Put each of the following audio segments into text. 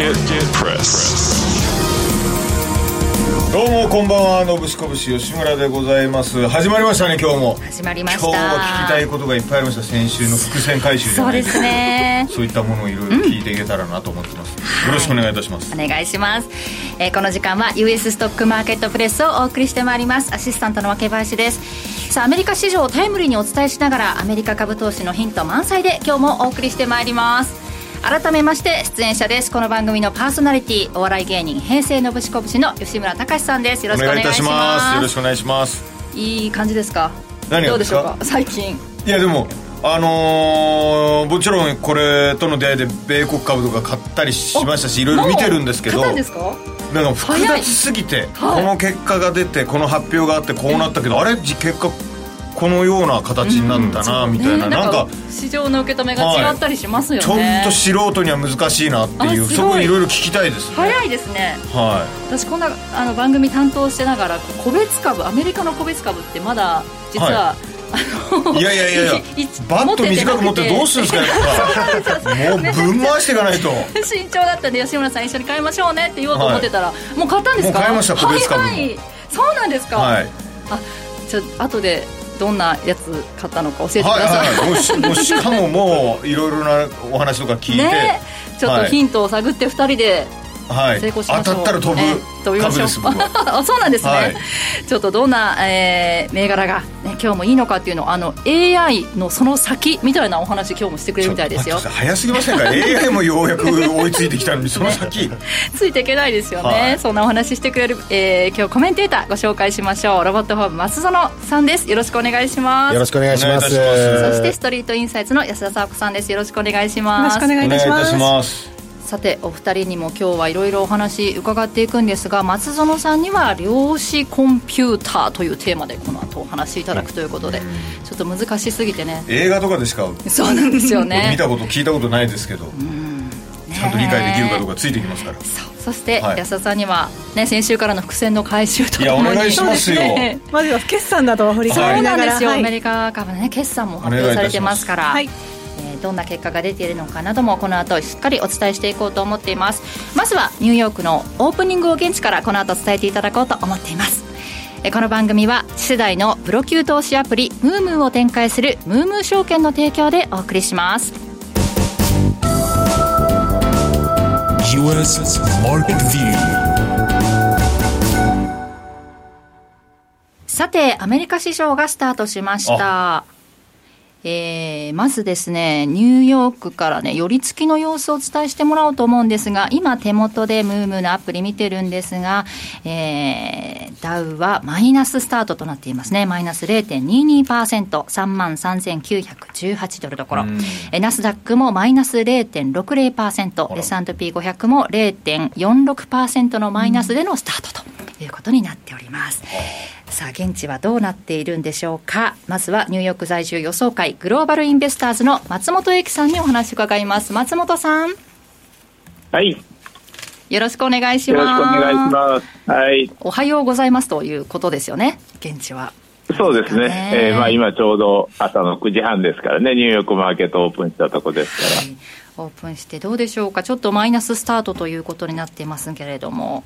どうもこんばんはのぶしこぶし吉村でございます。始まりましたね今日も。始まりました。今日は聞きたいことがいっぱいありました。先週の伏線回収じゃそうでないですすね。そういったものをいろいろ聞いていけたらなと思ってます、よろしくお願いいたします、お願いします、えーこの時間は US ストックマーケットプレスをお送りしてまいります。アシスタントの若林です。さあアメリカ市場をタイムリーにお伝えしながらアメリカ株投資のヒント満載で今日もお送りしてまいります改めまして出演者です。この番組のパーソナリティお笑い芸人平成のぶしこぶしの吉村隆さんです。よろおしくお願いします。よろしくお願いします。いい感じですか？どうでしょうか？最近。いやでもあのーもちろんこれとの出会いで米国株とか買ったりしましたしいろいろ見てるんですけどなんか複雑すぎて、この結果が出てこの発表があってこうなったけど、あれ？結果このような形になったな、みたいな、ね。なんか市場の受け止めが違ったりしますよね、ちょっと素人には難しいなっていうそこい。ろいろ聞きたいですね。早いですね。は私こんなあの番組担当してながら個別株アメリカの個別株ってまだ実は、あのいやいやいやいやいバット短く持ってどうするんですか？もうぶん回していかないと。慎重だったんで吉村さん一緒に買いましょうねって言おうと思ってたら、もう買ったんですか？もう買いました個別株。もはいはい。そうなんですか、はい。あちょ後でどんなやつ買ったのか教えてくだはい。さい、はい。もうしもうしかももういろいろなお話とか聞いて、ねちょっとヒントを探って2人ではい、成功しましょう、当たったら飛ぶね飛びましょう。そうなんですね、はい。ちょっとどんな、えー銘柄が、ね、今日もいいのかっていうのをあの AI のその先みたいなお話今日もしてくれるみたいですよ。早すぎませんか？AI もようやく追いついてきたのに その先、ついていけないですよね、はい。そんなお話してくれる、えー今日コメンテーターご紹介しましょう。ロボットフォーム松園さんです。よろしくお願いします。よろしくお願いします。そしてストリートインサイツの安田沙子さんです。よろしくお願いします。よろしくお願いいたしますさてお二人にも今日はいろいろお話伺っていくんですが松園さんには量子コンピューターというテーマでこの後お話しいただくということでちょっと難しすぎてね。映画とかでしかそうなんですよね。見たこと聞いたことないですけど、ちゃんと理解できるかどうかついてきますから。そうそしてはい。安田さんには、ね、先週からの伏線の回収とといやお願いしますよ。ね。まずは決算などを振りそう返りなですよ、なんがら、はい。アメリカ株のね決算も発表されてますから。はいえーどんな結果が出ているのかなどもこの後しっかりお伝えしていこうと思っています。まずはニューヨークのオープニングを現地からこの後伝えていただこうと思っています。えーこの番組は次世代のプロ級投資アプリムームーを展開するムームー証券の提供でお送りします。US Market View さてアメリカ市場がスタートしましたえーまずですね、ニューヨークからね、寄り付きの様子をお伝えしてもらおうと思うんですが、今手元でムームーのアプリ見てるんですが、えーダウはマイナススタートとなっていますね。マイナス0.22%、33,918ドルどころ。えーナスダックもマイナス0.60%、S&P500 も0.46%のマイナスでのスタートということになっております。さあ現地はどうなっているんでしょうか？まずはニューヨーク在住予想会グローバルインベスターズの松本英樹さんにお話を伺います。松本さん。はい。よよろしくお願いしろしくおます願いします。はい。おはようございますということですよね？現地は。そうですね。ね。えーまあ今ちょうど朝の9時半ですからね、ニューヨークマーケットオープンしたとこですから。オープンしてどうでしょうか？ちょっとマイナススタートということになっていますけれども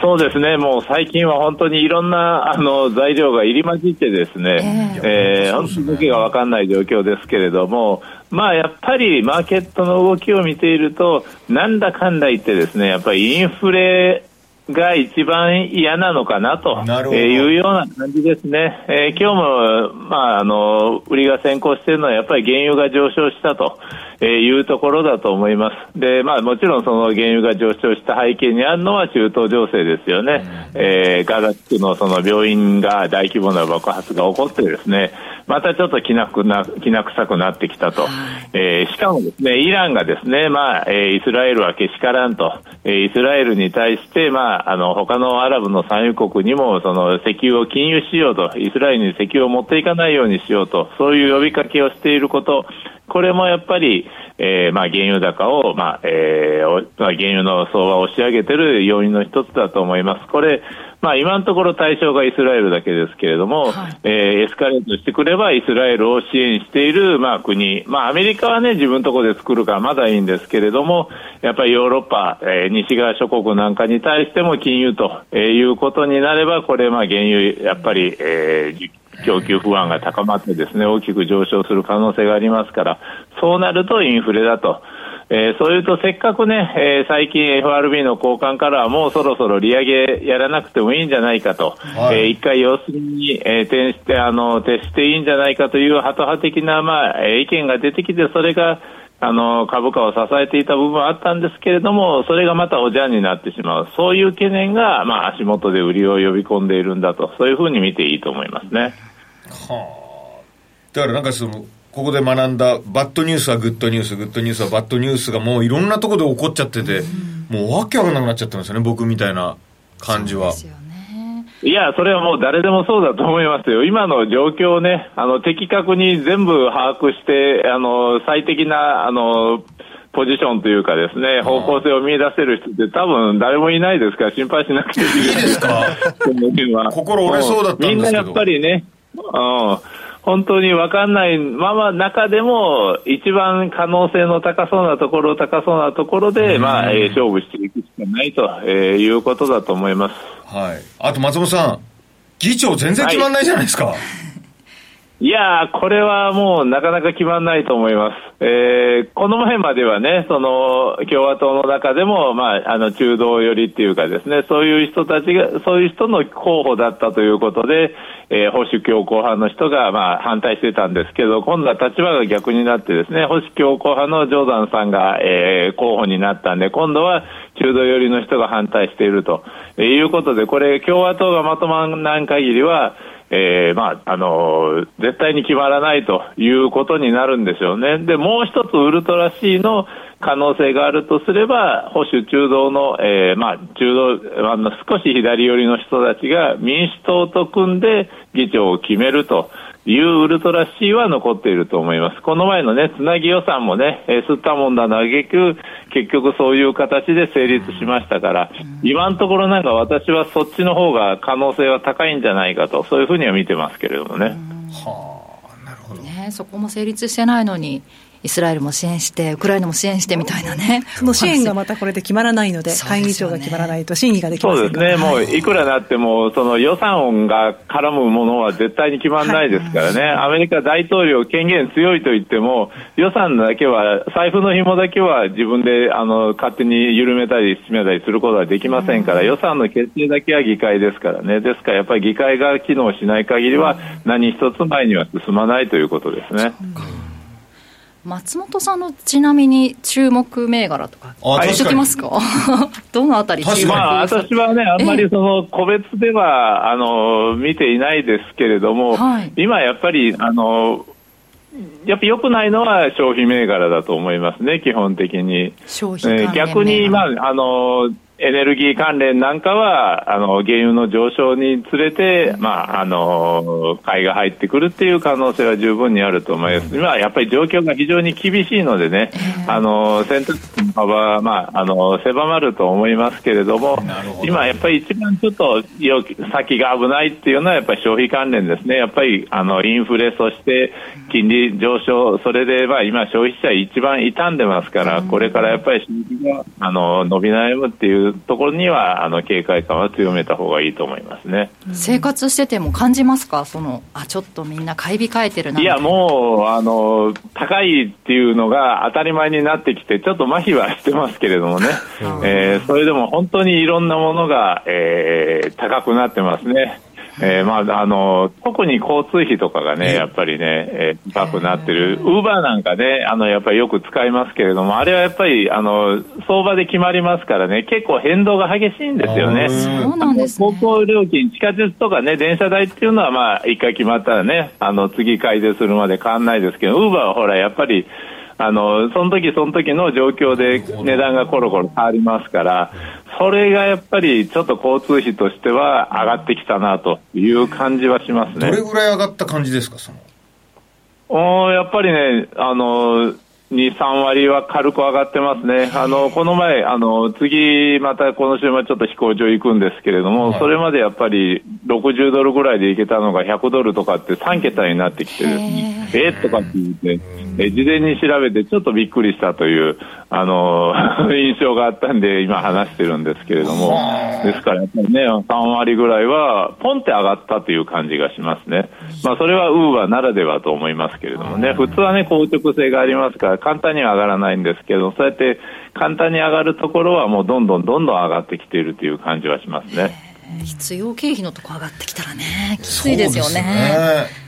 そうですね、もう最近は本当にいろんなあの材料が入り混じってですね、えー本当に時が分かんない状況ですけれども、まあやっぱりマーケットの動きを見ていると、なんだかんだ言ってですね、やっぱりインフレが一番嫌なのかなというような感じですね。えー今日も、まあ、あの、売りが先行しているのはやっぱり原油が上昇したというところだと思います。で、まあもちろんその原油が上昇した背景にあるのは中東情勢ですよね。えーガザ地区のその病院が大規模な爆発が起こってですね、またちょっときなくな、きな臭くなってきたと。えーしかもですね、イランがですね、まあ、えーイスラエルはけしからんと、えーイスラエルに対して、まあ、あの、他のアラブの産油国にも、その、石油を禁輸しようと、イスラエルに石油を持っていかないようにしようと、そういう呼びかけをしていること、これもやっぱり、えーまあ、原油高を、まあ、えーおまあ、原油の相場を押し上げている要因の一つだと思います。これ、まあ、今のところ対象がイスラエルだけですけれども、はい、えー、エスカレートしてくればイスラエルを支援している、まあ、国、まあ、アメリカはね、自分のところで作るからまだいいんですけれども、やっぱりヨーロッパ、えー、西側諸国なんかに対しても金融と、えー、いうことになれば、これ、まあ、原油、やっぱり、えー、供給不安が高まってですね、大きく上昇する可能性がありますから、そうなるとインフレだと。えー、そういうとせっかくね、えー、最近 FRB の高官からはもうそろそろ利上げやらなくてもいいんじゃないかと、はい、えー、一回様子に、えー、転してあの徹していいんじゃないかというハト派的な、まあ、意見が出てきてそれがあの株価を支えていた部分はあったんですけれどもそれがまたおじゃんになってしまうそういう懸念が、まあ、足元で売りを呼び込んでいるんだとそういうふうに見ていいと思いますね。はあ、だからなんかそのここで学んだバッドニュースはグッドニュース、グッドニュースはバッドニュースがもういろんなところで起こっちゃってて、もうわけわかんなくなっちゃってますよね、僕みたいな感じは。いや、それはもう誰でもそうだと思いますよ。今の状況をね、あの、的確に全部把握して、あの、最適な、あの、ポジションというかですね、方向性を見出せる人って多分誰もいないですから心配しなくていいですか？心折れそうだったんですけど。みんなやっぱりね、うん。本当に分かんないまま中でも、一番可能性の高そうなところ、高そうなところで、まあ、えー、勝負していくしかないと、えー、いうことだと思います。はい。あと松本さん、議長全然決まんないじゃないですか。はいいやこれはもうなかなか決まらないと思います。えー、この前まではね、その共和党の中でも、まあ、あの中道寄りっていうかですね、そういう人たちが、そういう人の候補だったということで、えー、保守強硬派の人が、まあ、反対してたんですけど、今度は立場が逆になってですね、保守強硬派のジョーダンさんが、えー、候補になったんで、今度は中道寄りの人が反対していると、えー、いうことで、これ共和党がまとまらない限りは、えー、まあ、あのー、絶対に決まらないということになるんでしょうね。で、もう一つウルトラ C の可能性があるとすれば、保守中道の、えー、まあ、中道、あの、少し左寄りの人たちが民主党と組んで議長を決めると。いうウルトラ C は残っていると思います。この前のね、つなぎ予算もね、えー、吸ったもんだな、結局、結局そういう形で成立しましたから、今のところなんか私はそっちの方が可能性は高いんじゃないかと、そういうふうには見てますけれどもね。はあ、なるほど。ね、そこも成立してないのに、イスラエルも支援して、ウクライナも支援してみたいなね、その支援がまたこれで決まらないので、会議長が決まらないと、審議ができませんそうですね、もうい。くらなっても、その予算音が絡むものは絶対に決まらないですからね、はい、アメリカ大統領、権限強いと言っても、予算だけは、財布の紐だけは自分であの勝手に緩めたり、締めたりすることはできませんから、予算の決定だけは議会ですからね、ですからやっぱり議会が機能しない限りは、何一つ前には進まないということですね。松本さんのちなみに注目銘柄とか教えておきますか？どのあたり注目、まあ、私はねあんまりその個別ではあの見ていないですけれども、はい、今やっぱりあのやっぱ良くないのは消費銘柄だと思いますね、基本的に。消費逆に、まあ、あのエネルギー関連なんかは、あの、原油の上昇につれて、まあ、あの、買いが入ってくるっていう可能性は十分にあると思います。今、やっぱり状況が非常に厳しいのでね、あの、選択肢の幅は、まあ、あの、狭まると思いますけれども、今、やっぱり一番ちょっと、先が危ないっていうのは、やっぱり消費関連ですね。やっぱり、あの、インフレ、そして金利上昇、それで、まあ、今、消費者一番傷んでますから、これからやっぱり消費が、あの、伸び悩むっていうところにはあの警戒感は強めた方がいいと思いますね。生活してても感じますか、そのあちょっとみんな買い控えてるないや、もうあの高いっていうのが当たり前になってきて、ちょっと麻痺はしてますけれどもね、えー、それでも本当にいろんなものが、えー、高くなってますね。えー、まあ、あの、特に交通費とかがね、やっぱりね、えー、高くなってる。ウーバーなんかね、あの、やっぱりよく使いますけれども、あれはやっぱり、あの、相場で決まりますからね、結構変動が激しいんですよね。そうなんです、ね、料金、地下鉄とかね、電車代っていうのは、まあ、一回決まったらね、あの、次改定するまで変わんないですけど、ウーバーはほら、やっぱり、あの、その時その時の状況で値段がコロコロ変わりますから、それがやっぱりちょっと交通費としては上がってきたなという感じはしますね。どれぐらい上がった感じですか、その？おやっぱりね、あの、2、3割は軽く上がってますね。あの、この前、あの、次、またこの週末ちょっと飛行場行くんですけれども、はい、それまでやっぱり60ドルぐらいで行けたのが100ドルとかって3桁になってきてる。えー、とかって言って、え事前に調べてちょっとびっくりしたという、あの、印象があったんで今話してるんですけれども、ですからやっぱりね、3割ぐらいはポンって上がったという感じがしますね。まあそれはウーバーならではと思いますけれどもね、普通はね、硬直性がありますから簡単には上がらないんですけど、そうやって簡単に上がるところはもうどんどんどんどん上がってきているという感じはしますね。必要経費のとこ上がってきたらね、きついですよね。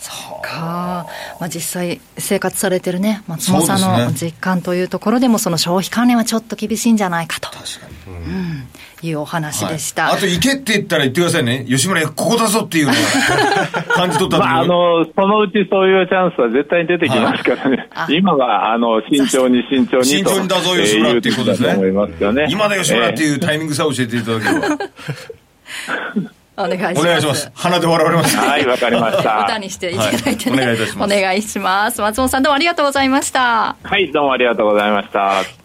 そう。か、まあ、実際生活されてるね松本さんの実感というところでもその消費関連はちょっと厳しいんじゃないかと。確かに、うん。いうお話でした、はい、あと行けって言ったら言ってくださいね。吉村ここだぞっていうの 感じ取ったまあ、あのそのうちそういうチャンスは絶対に出てきますからね、はい、今はあの慎重に慎重に慎重にだぞ吉村っていうことですね、ね、今だ吉村っていうタイミングさえ教えていただければ、お願いします。お願いします。鼻で笑われます。はい、わかりました。歌にしていただいて、ねはい、お願いいたします。お願いします。松本さんどうもありがとうございました。はい、どうもありがとうございました。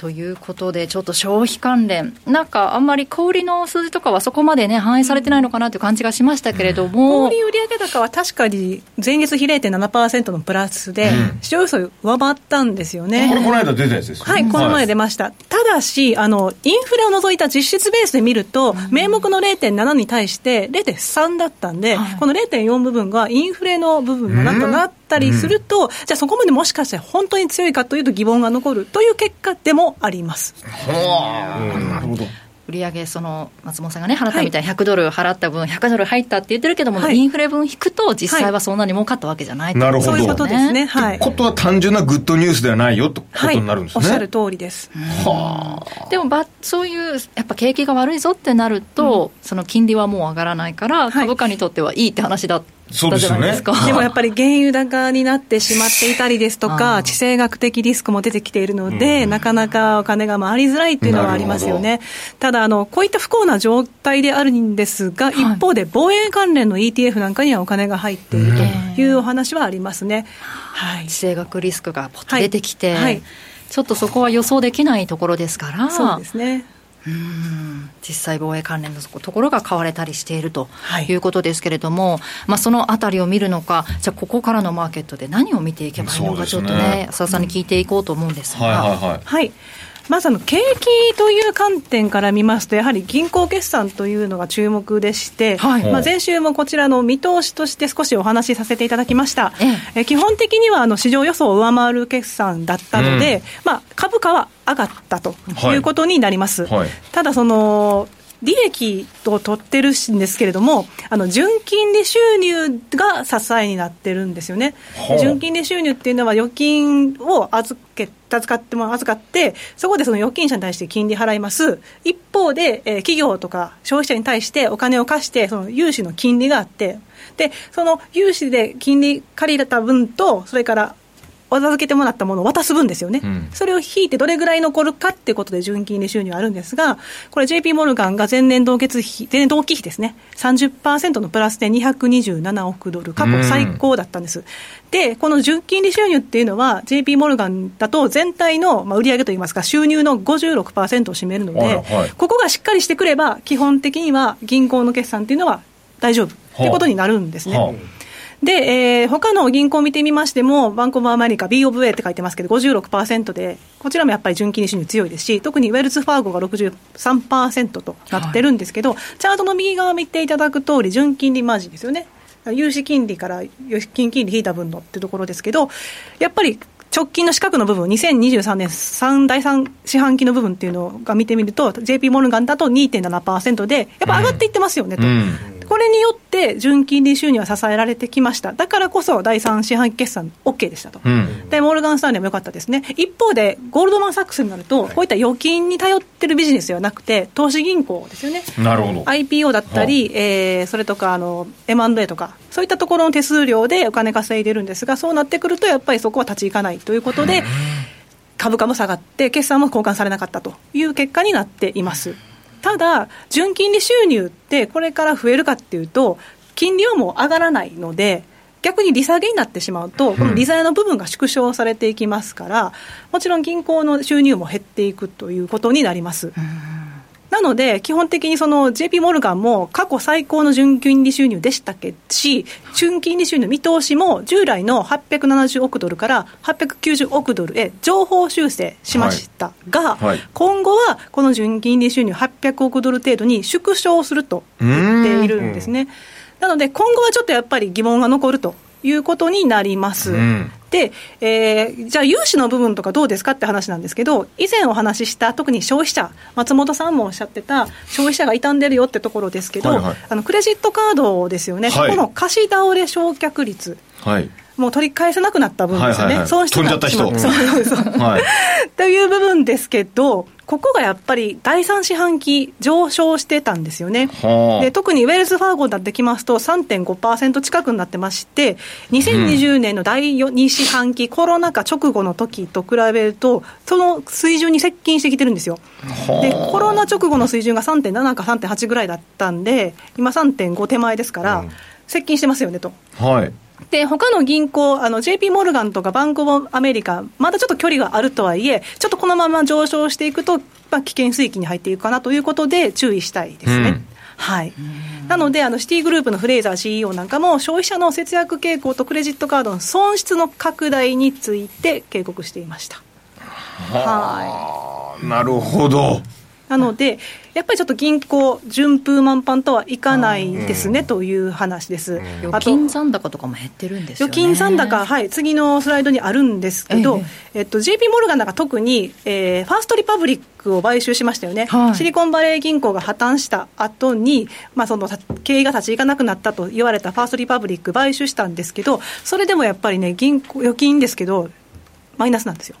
ということで、ちょっと消費関連、なんかあんまり小売りの数字とかはそこまでね、反映されてないのかなという感じがしましたけれども、小売売上高は確かに前月比0.7%のプラスで、市場予想上回ったんですよね。これ、この間出たやつですはい、この前出ました。ただし、あの、インフレを除いた実質ベースで見ると、名目の0.7に対して0.3だったんで、この0.4部分がインフレの部分がなんとなったりすると、うん、じゃあそこまでもしかして本当に強いかというと疑問が残るという結果でもあります。なるほど売上その松本さんがね、払ったみたいに100ドル払った分、100ドル入ったって言ってるけども、はい、インフレ分引くと、実際はそんなに儲かったわけじゃない、なるほど、そういうことですね。はい、ことは単純なグッドニュースではないよとことになるんですね。おっしゃる通りです。はあ、でもば、そういう、やっぱ景気が悪いぞってなると、うん、その金利はもう上がらないから、株価にとってはいいって話だった。そうですよね。でもやっぱり原油高になってしまっていたりですとか、地政学的リスクも出てきているので、なかなかお金が回りづらいっていうのはありますよね。ただあの、こういった不幸な状態であるんですが、一方で防衛関連の ETF なんかにはお金が入っているというお話はありますね。はい、地政学リスクがポッと出てきて、はいはい、ちょっとそこは予想できないところですから。そうですね。うん。実際、防衛関連のところが買われたりしているとい。うことですけれども、はい、まあ、そのあたりを見るのか、じゃあ、ここからのマーケットで何を見ていけばいいのか、ちょっとね、浅田さんに聞いていこうと思うんですが。はいはいはい、はいまずあの景気という観点から見ますと、やはり銀行決算というのが注目でして、はい、まあ、前週もこちらの見通しとして少しお話しさせていただきました、ええ。基本的にはあの市場予想を上回る決算だったので、うん、まあ、株価は上がったということになります。はいはい、ただその利益を取ってるんですけれども、あの純金利収入が支えになってるんですよね。純金利収入っていうのは預金を預け預かっても預かって、そこでその預金者に対して金利払います。一方で、えー、企業とか消費者に対してお金を貸して、その融資の金利があって、で、その融資で金利借りた分と、それからお預けてもらったものを渡す分ですよね、うん、それを引いてどれぐらい残るかっていうことで純金利収入あるんですが、これ、JP モルガンが前年同月比、前年同期比ですね、30%のプラスで227億ドル、過去最高だったんです。うん、で、この純金利収入っていうのは、JP モルガンだと全体の、まあ、売上といいますか、収入の56%を占めるので、はいはい、ここがしっかりしてくれば、基本的には銀行の決算っていうのは大丈夫ってことになるんですね。はあで、えー、他の銀行を見てみましても、バンコブアメリカ、B オブ A って書いてますけど、56%で、こちらもやっぱり純金利収入強いですし、特にウェルズ・ファーゴが63%となってるんですけど、はい、チャートの右側見ていただく通り、純金利マージンですよね。融資金利から預金金利引いた分のってところですけど、やっぱり直近の四角の部分、2023年3第3四半期の部分っていうのが見てみると、JP モルガンだと2.7%で、やっぱ上がっていってますよねと。うんこれによって純金利収入は支えられてきました、だからこそ第3四半期決算 OK でしたと、うん、でモルガン・スタンレーも良かったですね、一方でゴールドマン・サックスになると、こういった預金に頼ってるビジネスではなくて、投資銀行ですよね、なるほど。IPO だったり、えー、それとかあの M&A とか、そういったところの手数料でお金稼いでるんですが、そうなってくると、やっぱりそこは立ち行かないということで、株価も下がって、決算も交換されなかったという結果になっています。ただ、純金利収入ってこれから増えるかっていうと、金利はもう上がらないので、逆に利下げになってしまうと、この利ざやの部分が縮小されていきますから、もちろん銀行の収入も減っていくということになります。なので、基本的にその JP モルガンも過去最高の純金利収入でしたけし、純金利収入見通しも従来の870億ドルから890億ドルへ情報修正しましたが、はい。はい、今後はこの純金利収入800億ドル程度に縮小すると言っているんですね。なので、今後はちょっとやっぱり疑問が残るということになります。うん、で、えー、じゃあ、融資の部分とかどうですかって話なんですけど、以前お話しした、特に消費者、松本さんもおっしゃってた、消費者が傷んでるよってところですけど、はいはい、あのクレジットカードですよね、はい、この貸し倒れ償却率。はいもう取り返せなくなった分ですよね、損失が飛んじゃった人。そうそうそう。はい、という部分ですけど、ここがやっぱり第3四半期上昇してたんですよね。で特にウェルスファーゴだってきますと3.5%近くになってまして、2020年の第2四半期、コロナ禍直後の時と比べると、その水準に接近してきてるんですよ。で、コロナ直後の水準が3.7か3.8ぐらいだったんで、今3.5手前ですから、接近してますよねと。はいで他の銀行、あの JP モルガンとかバンク・オブ・アメリカ、まだちょっと距離があるとはいえ、ちょっとこのまま上昇していくと、まあ、危険水域に入っていくかなということで、注意したいですね。うんはい、なのであの、シティグループのフレーザー CEO なんかも、消費者の節約傾向とクレジットカードの損失の拡大について警告していました。はい、なるほど。なので、やっぱりちょっと銀行、順風満帆とはいかないですね、という話です。預金残高とかも減ってるんですよ、ね、預金残高、はい、次のスライドにあるんですけど、ええ。っと、JP モルガンなんか特に、えー、ファーストリパブリックを買収しましたよね、はい、シリコンバレー銀行が破綻した後に、まあ、その経営が立ち行かなくなったと言われたファーストリパブリック、買収したんですけど、それでもやっぱりね、銀行預金ですけど、マイナスなんですよ。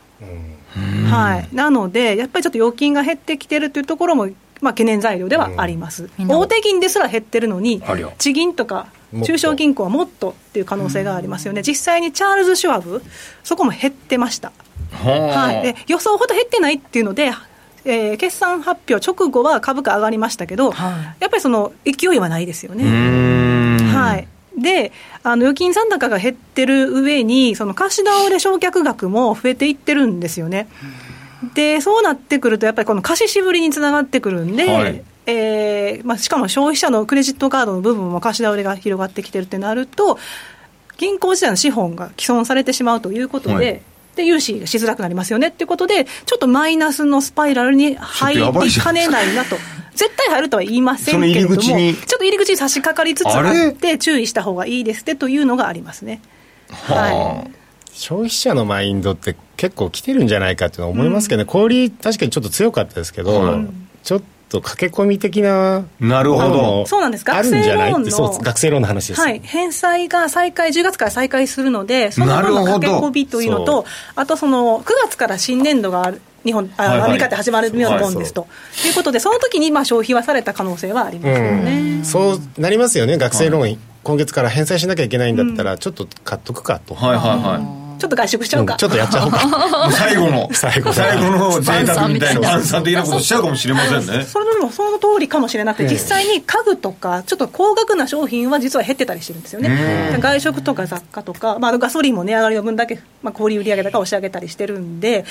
はい、なので、やっぱりちょっと預金が減ってきてるというところも、まあ、懸念材料ではあります、大手銀ですら減ってるのに、地銀とか中小銀行はもっとっていう可能性がありますよね、実際にチャールズ・シュワブ、そこも減ってました、はい、で予想ほど減ってないっていうので、えー、決算発表直後は株価上がりましたけど、はい、やっぱりその勢いはないですよね。はいであの預金残高が減ってる上に、その貸し倒れ償却額も増えていってるんですよね。で、そうなってくると、やっぱりこの貸し渋りにつながってくるんで、はい、えー、まあ、しかも消費者のクレジットカードの部分も貸し倒れが広がってきてるってなると、銀行自体の資本が既存されてしまうということで、はいで融資しづらくなりますよねっていうことで、ちょっとマイナスのスパイラルに入りかねないなと。絶対入るとは言いませんけれども、ちょっと入り口に差し掛かりつつあって、注意した方がいいですってというのがありますね。はい、消費者のマインドって結構来てるんじゃないかって思いますけどね、うん、小売確かにちょっと強かったですけど、うん、ちょっと駆け込み的ななるほど。そうなんです。学生ローンの学生ローンの話です、はい、返済が再開10月から再開するのでその分の駆け込みというのとあとその9月から新年度がある日本あ、はいはい、アメリカって始まるようなもんですと、はい、いうことで、その時にまあ消費はされた可能性はありますよね、うん、そうなりますよね、学生ローン、はい、今月から返済しなきゃいけないんだったら、ちょっと買っとくかと。はいはいはいちょっと外食しちゃうか、うん、ちょっとやっちゃおうか。最後の。最後最後の贅沢みたいな。晩餐的なことしちゃうかもしれませんね。それでもその通りかもしれなくて、実際に家具とかちょっと高額な商品は実は減ってたりしてるんですよね。外食とか雑貨とか、まあ、ガソリンも値上がりの分だけ、まあ、小売売上高を押し上げたりしてるんで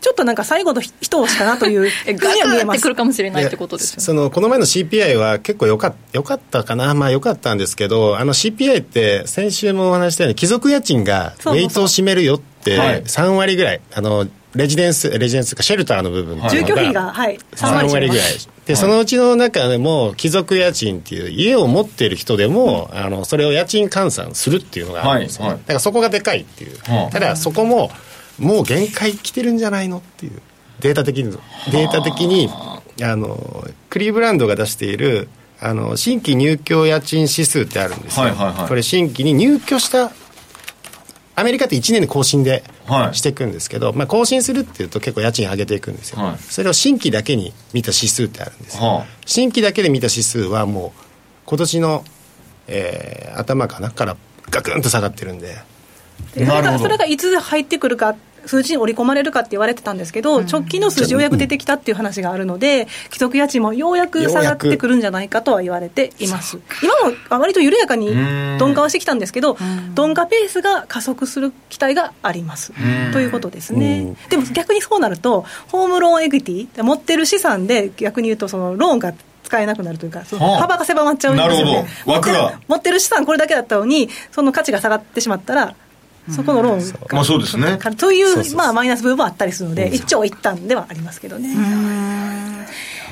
ちょっとなんか最後の一押しかなという ふうには見えます。くるかもしれないってことですよ、ね、そのこの前の CPI は結構よかよかったかな、まあよかったんですけど、あの CPI って先週もお話したように、貴族家賃がウェイトを占めるよって3割ぐらい、あのレジデンス、レジデンスかシェルターの部分住居費が、はい、3割 ,3 割ぐらい。で、そのうちの中でも、貴族家賃っていう、家を持っている人でも、うん、あの、それを家賃換算するっていうのがあるんですよ、はいはい、だからそこがでかいっていう。ただ、そこも、もう限界来てるんじゃないのっていう。データ的にデータ的にあのクリーブランドが出しているあの新規入居家賃指数ってあるんですよ、はいはいはい、これ新規に入居したアメリカって1年で更新でしていくんですけど、はい、まあ、更新するっていうと結構家賃上げていくんですよ、はい、それを新規だけに見た指数ってあるんですよ、はあ、新規だけで見た指数はもう今年の、えー、頭かなからガクンと下がってるんで。それがそれがいつ入ってくるか数字に織り込まれるかって言われてたんですけど、直近の数字ようやく出てきたっていう話があるので、既得家賃もようやく下がってくるんじゃないかとは言われています。今も割と緩やかに鈍化はしてきたんですけど、鈍化ペースが加速する期待があります。ということですね。でも逆にそうなると、ホームローンエクイティ、持ってる資産で逆に言うと、そのローンが使えなくなるというか、幅が狭まっちゃうんですよね。枠が。持ってる資産これだけだったのに、その価値が下がってしまったら、そこのローンが、まあそうですね。というまあマイナス部分もあったりするので、一長一短ではありますけどね。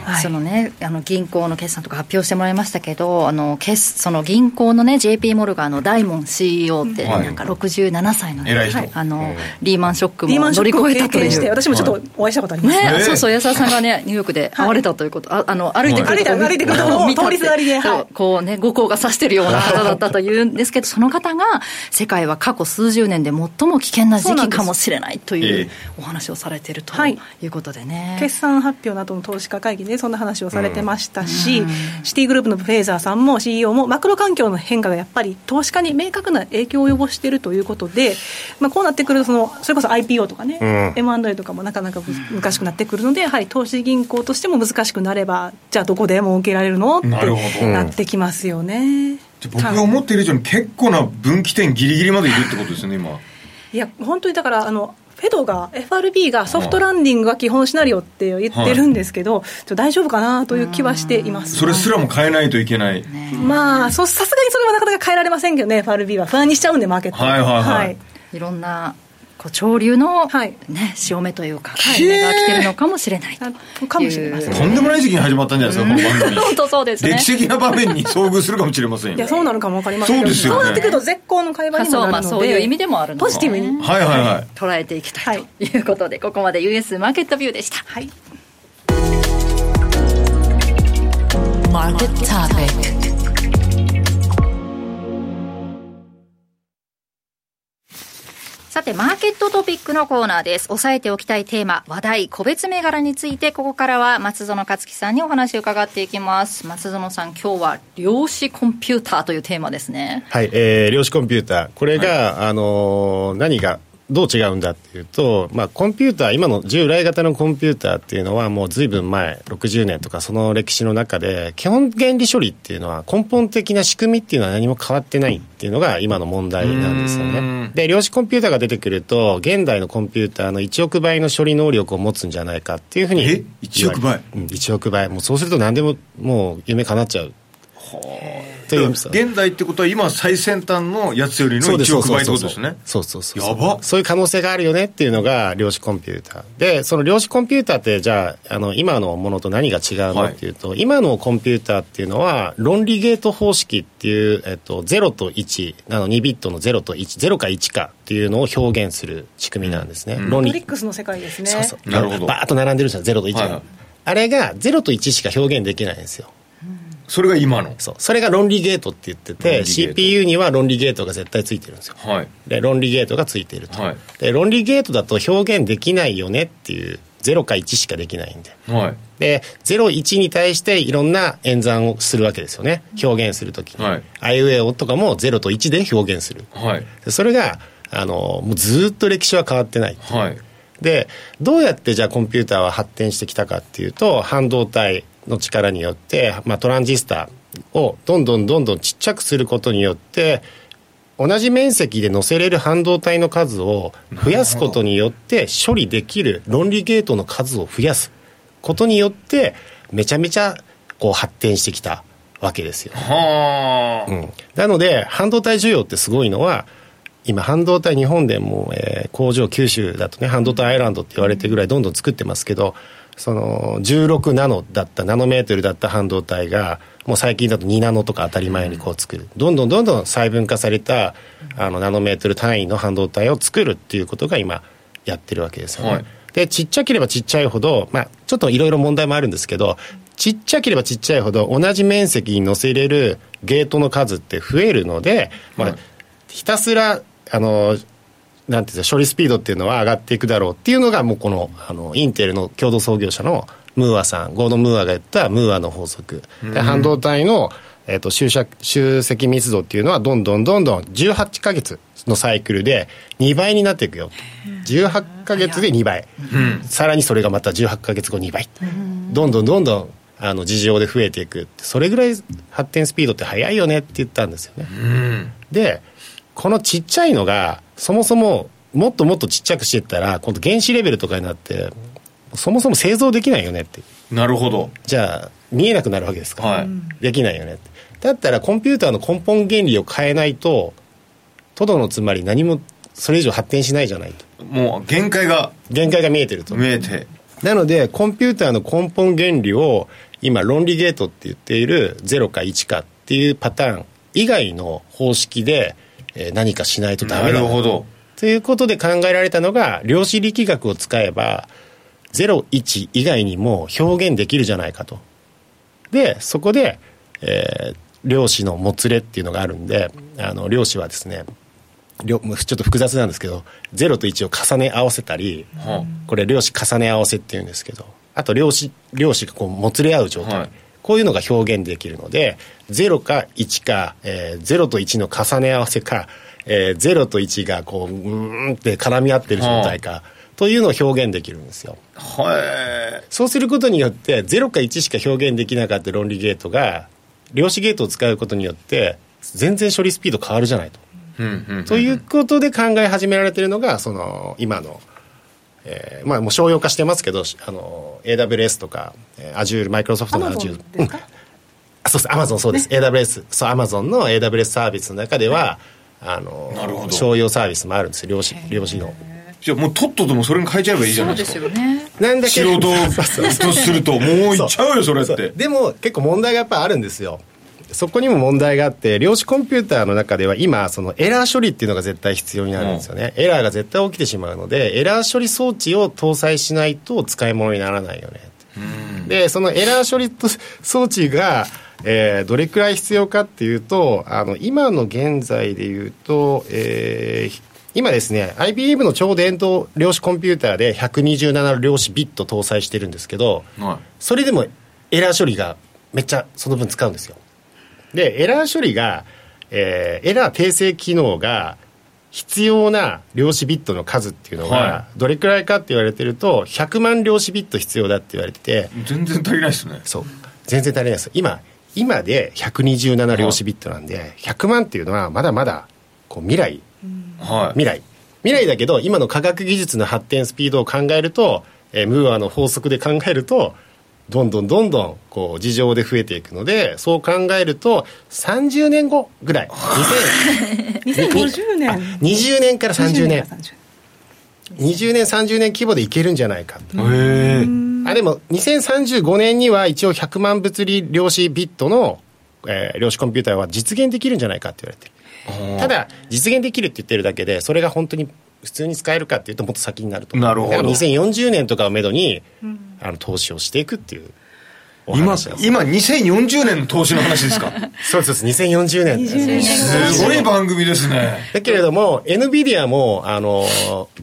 はい、そのね、あの銀行の決算とか発表してもらいましたけど、あの決その銀行のね、JP モルガンの大門 CEO って、なんか67歳のね、はい、あのリーマンショックも乗り越えたという。私もちょっとお会いしたことあります、ね、そうそう、安田さんがね、ニューヨークで会われたということ、ああの歩いてくるとこ歩いてくるとこ通りすがりで、こうね、五行が指してるような方だったというんですけど、その方が、世界は過去数十年で最も危険な時期かもしれないというお話をされているとい。うことでね。決算発表などの投資家会議でそんな話をされててましたし、シティグループのフェーザーさんも CEO もマクロ環境の変化がやっぱり投資家に明確な影響を及ぼしているということで、まあ、こうなってくるとそのそれこそ IPO とかね、うん、M&A とかもなかなか難しくなってくるのでやはり投資銀行としても難しくなればじゃあどこでも受けられるの？ってなってきますよね。僕が思っている以上に結構な分岐点ぎりぎりまでいるってことですね今。いや本当にだからあのフェドが、FRB がソフトランディングが基本シナリオって言ってるんですけど、はい、大丈夫かなという気はしています、それすらも変えないといけない、まあ、さすがにそれはなかなか変えられませんけどね、FRB は不安にしちゃうんで、マーケットはいはいはい、はい、いろんなこう潮流の、ね、はい、潮目というか、はい、目が来てるのかもしれないとかもしれません、とんでもない時期に始まったんじゃないですか、この番組。本当そうですね。歴史的な場面に遭遇するかもしれませんよ。いやそうなのかも分かりませんそうですよ、ね、そうなってくると絶好の会話にもなるので、まあ、そういう意味でもあるのポジティブに。はいはいはい。捉えていきたいということで、ここまで US マーケットビューでした。はい。マーケットトピックさて、マーケットトピックのコーナーです。押さえておきたいテーマ、話題、個別銘柄について、ここからは松園克樹さんにお話を伺っていきます。松園さん、今日は量子コンピューターというテーマですね。はい、えー、量子コンピューター。これが、はい、あのー、何がどう違うんだっていうと、まあ、コンピューター今の従来型のコンピューターっていうのはもうずいぶん前60年とかその歴史の中で基本原理処理っていうのは根本的な仕組みっていうのは何も変わってないっていうのが今の問題なんですよね。で量子コンピューターが出てくると現代のコンピューターの1億倍の処理能力を持つんじゃないかっていうふうにえ？1億倍、うん、1億倍。もうそうすると何でももう夢叶っちゃう。はあという。現代ってことは今最先端のやつよりの1億倍ってことですね。そうそうそうやば。そういう可能性があるよねっていうのが量子コンピューター。でその量子コンピューターってじゃああの今のものと何が違うのっていうと、はい、今のコンピューターっていうのは論理ゲート方式っていう、えっと、0と1あの2ビットの0と10か1かっていうのを表現する仕組みなんですね、うん、論理。リックスの世界ですね。そうそう。なるほど。バーッと並んでるんですよ0と1が、はい、あれが0と1しか表現できないんですよそれが今の？そう。それが論理ゲートって言ってて CPU には論理ゲートが絶対ついてるんですよ、はい、で論理ゲートがついていると、はい、で論理ゲートだと表現できないよねっていう0か1しかできないんで、はい、で01に対していろんな演算をするわけですよね。表現するときに、はい、あいうえおとかも0と1で表現する、はい、それがあのもうずっと歴史は変わってないはい、でどうやってじゃあコンピューターは発展してきたかっていうと半導体の力によって、まあ、トランジスタをどんどんどんどんちっちゃくすることによって同じ面積で載せれる半導体の数を増やすことによって処理できる論理ゲートの数を増やす。ことによってめちゃめちゃこう発展してきたわけですよ、ね、うん、なので半導体需要ってすごいのは今半導体日本でも、えー、工場九州だとね半導体アイランドって言われてるぐらいどんどん作ってますけどその16ナノだったナノメートルだった半導体がもう最近だと2ナノとか当たり前にこう作る。どんどんどんどん細分化されたあのナノメートル単位の半導体を作るっていうことが今やってるわけですよね。はい、でちっちゃければちっちゃいほど、まあ、ちょっといろいろ問題もあるんですけどちっちゃければちっちゃいほど同じ面積に乗せれるゲートの数って増えるので、まあ、ひたすらあのなんていう処理スピードっていうのは上がっていくだろうっていうのがもうこのあのインテルの共同創業者のムーアさんゴードン・ムーアが言ったムーアの法則。で半導体のえーと、集集積密度っていうのはどんどんどんどん18か月のサイクルで2倍になっていくよ。18か月で2倍、うん、さらにそれがまた18か月後2倍、うん、どんどんどんどんあの事情で増えていく。それぐらい発展スピードって速いよねって言ったんですよね、うん、でこのちっちゃいのがそもそももっともっとちっちゃくしていったら今度原子レベルとかになってそもそも製造できないよねって。なるほど。じゃあ見えなくなるわけですか。ら、はい、できないよねって。だったらコンピューターの根本原理を変えないとトドのつまり何もそれ以上発展しないじゃないと。もう限界が限界が見えてると。見えて。なのでコンピューターの根本原理を今論理ゲートって言っている0か1かっていうパターン以外の方式で何かしないとダメだ。なるほど。ということで考えられたのが量子力学を使えば01以外にも表現できるじゃないかと。でそこで、えー、量子のもつれっていうのがあるんであの量子はですねちょっと複雑なんですけど0と1を重ね合わせたり、これ量子重ね合わせっていうんですけどあと量子量子がこうもつれ合う状態、はい、こういうのが表現できるので0か1か、えー、0と1の重ね合わせか、えー、0と1がこううんって絡み合ってる状態か、というのを表現できるんですよ。はい。そうすることによって0か1しか表現できなかった論理ゲートが量子ゲートを使うことによって全然処理スピード変わるじゃないと。ということで考え始められているのがその今の、えー、まあもう商用化してますけどあの AWS とか Azure マイクロソフトの Azure あそうですアマゾンそうです、ね、AWS そうアマゾンの AWS サービスの中ではあの商用サービスもあるんです量子量子の。じゃもうとっとともそれに変えちゃえばいいじゃないですか。そうですよね。なんだけど。素人とするともういっちゃうよそれって。でも結構問題がやっぱあるんですよそこにも問題があって量子コンピューターの中では今そのエラー処理っていうのが絶対必要になるんですよね、うん、エラーが絶対起きてしまうのでエラー処理装置を搭載しないと使い物にならないよね、うん、でそのエラー処理装置がえー、どれくらい必要かっていうとあの今の現在でいうと、えー、今ですね IBM の超伝導量子コンピューターで127量子ビット搭載してるんですけど、はい、それでもエラー処理がめっちゃその分使うんですよでエラー処理が、えー、エラー訂正機能が必要な量子ビットの数っていうのがどれくらいかって言われてると100万量子ビット必要だって言われてて全然足りないですね。そう。全然足りないです。今今で127量子ビットなんで100万っていうのはまだまだこう未来、はい、未来。未来だけど今の科学技術の発展スピードを考えると、えー、ムーアの法則で考えるとどんどんどんどんこう事情で増えていくのでそう考えると30年後ぐらい。2050年。20年から30年。20年30年規模でいけるんじゃないかと。へあでも2035年には一応100万物理量子ビットの、えー、量子コンピューターは実現できるんじゃないかって言われてる。ただ実現できるって言ってるだけでそれが本当に普通に使えるかっていうともっと先になると。なるほど。2040年とかをめどに、うん、あの投資をしていくっていう今今2040年の投資の話ですか？そうです2040年す。ごい番組ですね。だけれども NVIDIA もあの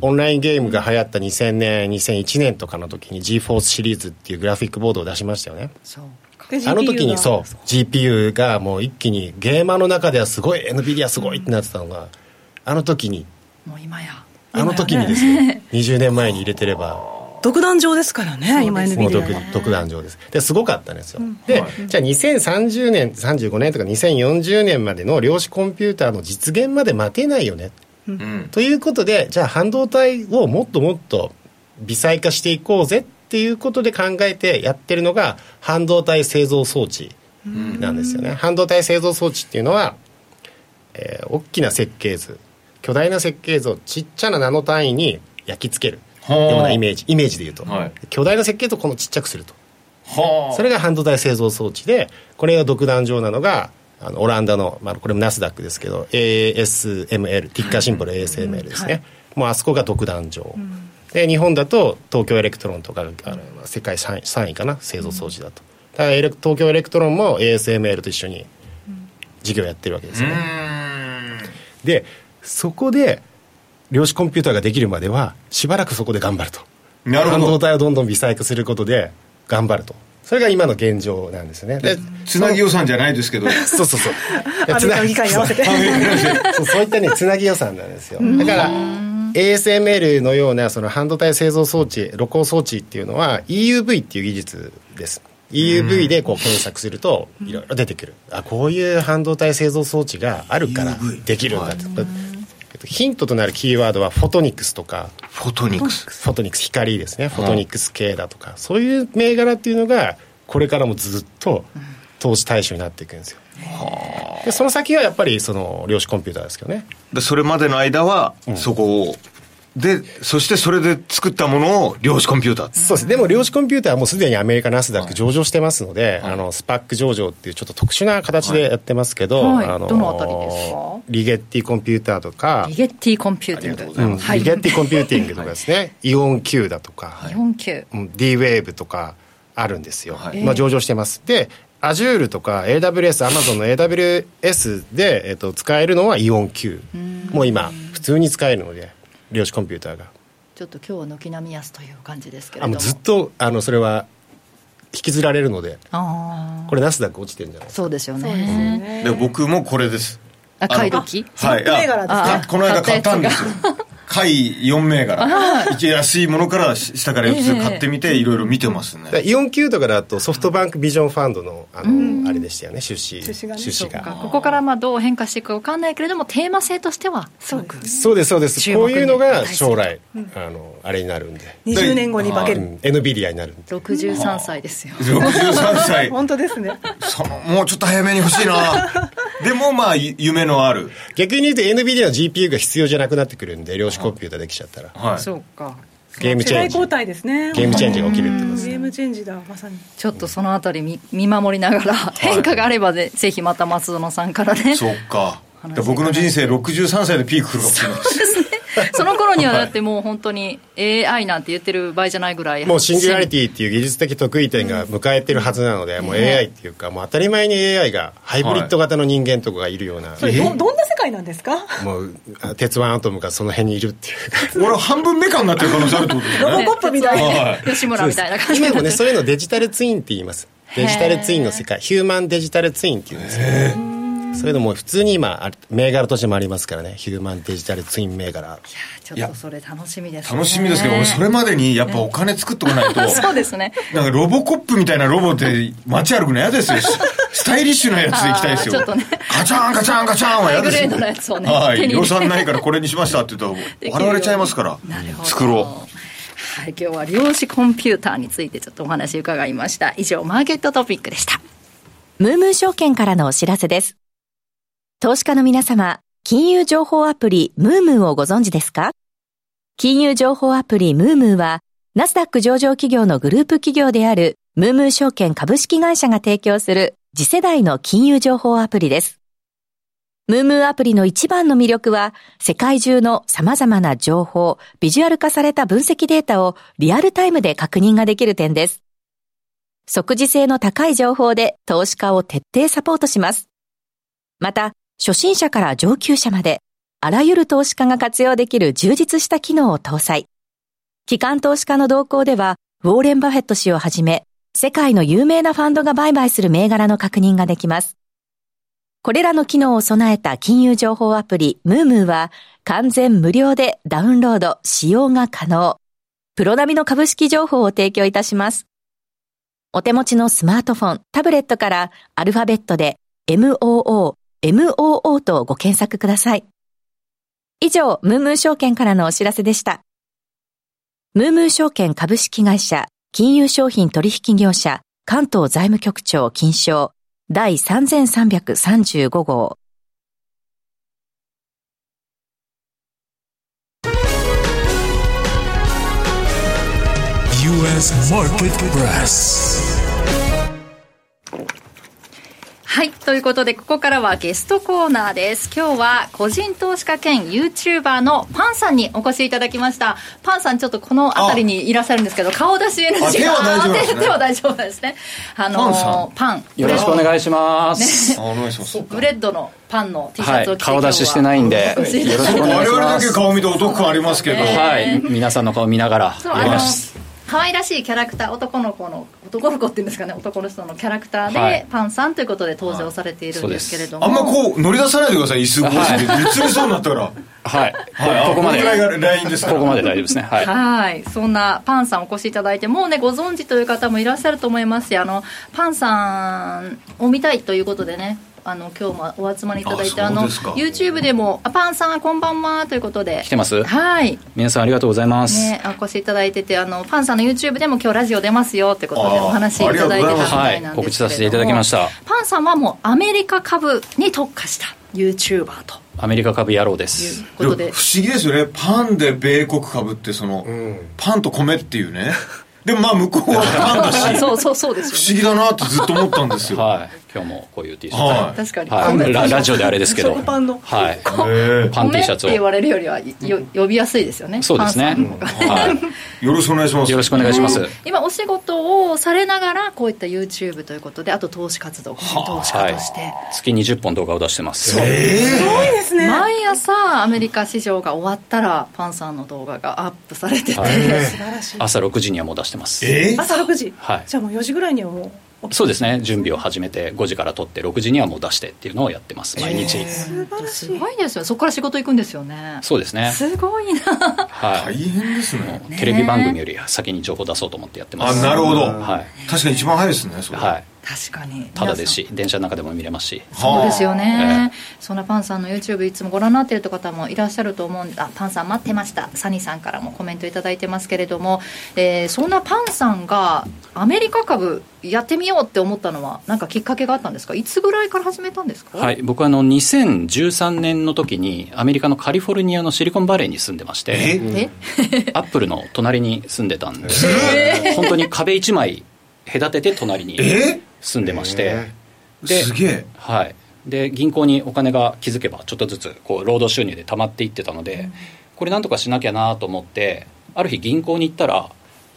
オンラインゲームが流行った2000年2001年とかの時に GForce シリーズっていうグラフィックボードを出しましたよね。そうあの時にそう GPU がもう一気にゲーマーの中ではすごい NVIDIA すごいってなってたのがあの時に。もう今やあの時にですね。20年前に入れてれば。独壇場ですからね今 NVIDIA 独壇場です。ですごかったんですよ、うん、で、はい、じゃあ2030年35年とか2040年までの量子コンピューターの実現まで待てないよね、うん、ということでじゃあ半導体をもっともっと微細化していこうぜっていうことで考えてやってるのが半導体製造装置なんですよね、半導体製造装置っていうのは、えー、大きな設計図巨大な設計図をちっちゃなナノ単位に焼き付ける。ようなイメージ。イメージでいうと、はい、巨大な設計とこのちっちゃくすると。それが半導体製造装置でこれが独壇場なのがあのオランダの、まあ、これもナスダックですけど ASML ティッカーシンボル ASML ですね、はい、もうあそこが独壇場、うん、で日本だと東京エレクトロンとかあの世界 3, 3位かな製造装置だと、だから東京エレクトロンも ASML と一緒に事業やってるわけですよね。でそこで量子コンピューターができるまではしばらくそこで頑張るとなるほど半導体をどんどん微細化することで頑張るとそれが今の現状なんですね。で、つなぎ予算じゃないですけど。そうそうそう。つなぎ議会に合わせてそう。そういったね、つなぎ予算なんですよ。だから、ASML のようなその半導体製造装置、露光装置っていうのは EUV っていう技術です。EUV でこう検索するといろいろ出てくる、あこういう半導体製造装置があるからできるんだと、ヒントとなるキーワードはフォトニクスとか。フォトニクス。フォトニクス。光ですね。フォトニクス系だとか、そういう銘柄っていうのがこれからもずっと投資対象になっていくんですよ、でその先はやっぱりその量子コンピューターですけどね。でそれまでの間はそこをで、そしてそれで作ったものを量子コンピューター。そうです。でも量子コンピューターはもうすでにアメリカナスダック上場してますので、はい、あの、スパック上場っていうちょっと特殊な形でやってますけど、はい、あの、どのあたりですか？リゲッティコンピューターとか、リゲッティコンピューティング。うん、リゲッティコンピューティングとかですね、イオン Q だとか、イオン Q。うん、D-Wave とかあるんですよ。まあ上場してます。で、Azure とか AWS、Amazon の AWS で、えっと、使えるのは IonQ。もう今、普通に使えるので、量子コンピューターが。ちょっと今日は軒並み安という感じですけれども。ずっとあのそれは引きずられるのでこれナスダック落ちてるんじゃないそうですよね。で僕もこれです。あ買い時？はい。あこの間買ったんですよ買4銘柄一安いものから下から4つ買ってみていろいろ見てますね、イオン級とかだとソフトバンクビジョンファンドのあのあれでしたよね出資。出資が,、出が。ここからまあどう変化していくか分かんないけれどもテーマ性としてはすごくそうですそうです。こういうのが将来、あのあれになるんで。20年後に化ける、エヌビディアになるんで。63歳ですよ。63歳。本当ですね。そのもうちょっと早めに欲しいな。でもまあ夢のある。逆に言うと NVIDIA の GPU が必要じゃなくなってくるんで量子コンピューターできちゃったら、はい、そうか。ゲームチェンジ。交代ですね。ゲームチェンジが起きるってことですゲームチェンジだまさに。ちょっとそのあたり見見守りながら変化があればで、ぜひまた松園さんからね。そっか。僕の人生63歳でピーク来るかもしれないです その頃にはだってもう本当に AI なんて言ってる場合じゃないぐらいもうシンギュラリティっていう技術的得意点が迎えてるはずなので、もう AI っていうかもう当たり前に AI がハイブリッド型の人間とかがいるような、それどどんな世界なんですか？もう鉄腕アトムがその辺にいるっていう。俺は半分メカになってる可能性あるってことですね。ロボコップみたい。な、吉村みたいな感じ。今もねそういうのデジタルツインって言います。デジタルツインの世界。ヒューマンデジタルツインっていうんですよそういうのも普通に今銘柄としてもありますからね。ヒューマンデジタルツイン銘柄。いやちょっとそれ楽しみです、ね、楽しみですけど俺それまでにやっぱお金作っておかないと。そうですね。なんかロボコップみたいなロボで街歩くの嫌ですよ。スタイリッシュなやつで行きたいですよ、ね、ガチャンガチャンガチャンは嫌ですよ、ね、はい、予算ないからこれにしましたって言ったら笑われちゃいますから。作ろうはい、今日は量子コンピューターについてちょっとお話伺いました。以上マーケットトピックでした。ムームー証券からのお知らせです投資家の皆様、金融情報アプリムームーをご存知ですか？金融情報アプリムームーは、ナスダック上場企業のグループ企業であるムームー証券株式会社が提供する次世代の金融情報アプリです。ムームーアプリの一番の魅力は、世界中の様々な情報、ビジュアル化された分析データをリアルタイムで確認ができる点です。即時性の高い情報で投資家を徹底サポートします。また、初心者から上級者まで、あらゆる投資家が活用できる充実した機能を搭載。機関投資家の動向では、ウォーレン・バフェット氏をはじめ、世界の有名なファンドが売買する銘柄の確認ができます。これらの機能を備えた金融情報アプリ、ムームーは、完全無料でダウンロード、使用が可能。プロ並みの株式情報を提供いたします。お手持ちのスマートフォン、タブレットからアルファベットで MOO MOO とご検索ください。以上、ムームー証券からのお知らせでした。ムームー証券株式会社、金融商品取引業者、関東財務局長金賞、第3335号。US Market Press はい。ということで、ここからはゲストコーナーです。今日は個人投資家兼 YouTuber のパンさんにお越しいただきました。パンさん、ちょっとこの辺りにいらっしゃるんですけど、顔出し NG が。手は大丈夫です、ね、手は大丈夫ですね。あのパン。よろしくお願いします。ね、お願いします。ブレッドのパンの T シャツを着て、はい、顔出ししてないんで、よろしくお願いします。我々だけ顔見てお得感ありますけど。はい。皆さんの顔見ながらやります。可愛らしいキャラクター男の子の男の子っていうんですかね男の人のキャラクターで、はい、パンさんということで登場されているんですけれども、あんまこう乗り出さないでください椅子越しで、はい、そうになったから。はい、はい、ここまで。ラインですここまで大丈夫ですね。はい、はい、そんなパンさんお越しいただいてもうねご存知という方もいらっしゃると思いますしあのパンさんを見たいということでねあの今日もお集まりいただいてあの YouTube でもあパンさんこんばんはということで。来てます？はい。皆さんありがとうございます、ね、お越しいただいててあのパンさんの YouTube でも今日ラジオ出ますよってことでお話いただいてたみたいなんですけど、はい、告知させていただきました。パンさんはもうアメリカ株に特化した YouTuber と。アメリカ株野郎です。不思議ですよね。パンで米国株ってその、うん、パンと米っていうね。でもまあ向こうはパンだし。そうそうそうです、ね、不思議だなってずっと思ったんでよ。はい今日もこういう T シャツ、はい、確かに、はい。ラ、ラジオであれですけど。パンのはい。パン T シャツを。って言われるよりはよ呼びやすいですよね。そうですね、はい、よろしくお願いします。よろしくお願いします、今お仕事をされながらこういった YouTube ということであと投資活動投資家として、はい、月20本動画を出してます。すごいですね。毎朝アメリカ市場が終わったらパンさんの動画がアップされてて、はい、素晴らしい。朝6時にはもう出してます。えー、朝6時、はい、じゃあもう4時ぐらいにはもうそうですね。準備を始めて5時から撮って6時にはもう出してっていうのをやってます。毎日、えー、すごいですよ。そこから仕事行くんですよね。そうですね。すごいな、はい、大変ですね。テレビ番組より先に情報出そうと思ってやってます。あなるほど、はい、確かに一番早いですねそれ。はい確かに。ただですし電車の中でも見れますし。そうですよね、えー、そんなパンさんの YouTube いつもご覧になっている方もいらっしゃると思うんあパンさん待ってました。サニーさんからもコメント頂いてますけれども、えー、そんなパンさんがアメリカ株やってみようって思ったのは何かきっかけがあったんですか？いつぐらいから始めたんですか？はい僕はあの2013年の時にアメリカのカリフォルニアのシリコンバレーに住んでましてアップルの隣に住んでたんで本当に壁一枚隔てて隣に住んでまして、ですげえ。はい。で銀行にお金が気づけばちょっとずつこう労働収入で溜まっていってたので、これなんとかしなきゃなと思ってある日銀行に行ったら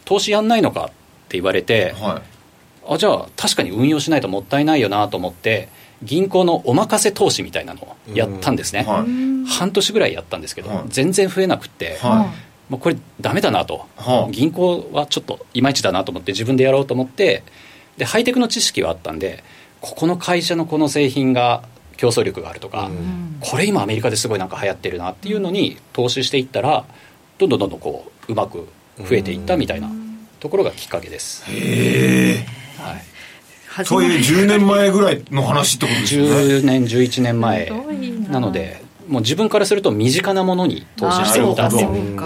投資やんないのかって言われて、はい、あじゃあ確かに運用しないともったいないよなと思って銀行のお任せ投資みたいなのをやったんですね、はい、半年ぐらいやったんですけど、はい、全然増えなくって、もうこれダメだなと、銀行はちょっといまいちだなと思って自分でやろうと思ってでハイテクの知識はあったんでここの会社のこの製品が競争力があるとか、うん、これ今アメリカですごいなんか流行ってるなっていうのに投資していったらどんどんどんどんこううまく増えていったみたいなところがきっかけです。へえ。はい。そういう10年前ぐらいの話ってことですね。10年11年前なのでもう自分からすると身近なものに投資していた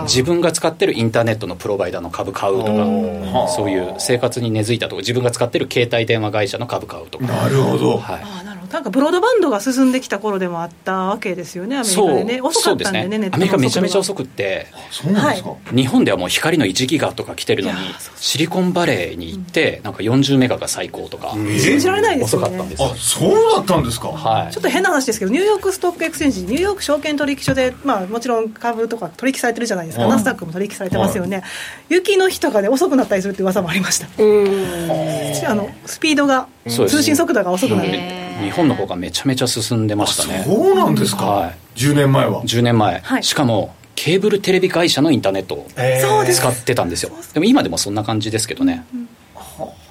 自分が使ってるインターネットのプロバイダーの株買うとか。そういう生活に根付いたとか自分が使ってる携帯電話会社の株買うとか。なるほど、はい、あなんかブロードバンドが進んできた頃でもあったわけですよねアメリカでね。遅かったんでねね。アメリカめちゃめちゃ遅くって。そうなんですか、はい、日本ではもう光の1ギガとか来てるのにシリコンバレーに行ってなんか40メガが最高とか。信じられないですよね。遅かったんですあそうだったんですか？はい。ちょっと変な話ですけどニューヨークストックエクスチェンジニューヨーク証券取引所で、まあ、もちろん株とか取引されてるじゃないですか、ナスダックも取引されてますよね、雪の日とかで遅くなったりするって噂もありました、あのスピードが、通信速度が遅くなる。日本の方がめちゃめちゃ進んでましたね。そうなんですか、はい、10年前は。10年前、はい、しかもケーブルテレビ会社のインターネットを使ってたんですよ。でも今でもそんな感じですけどね、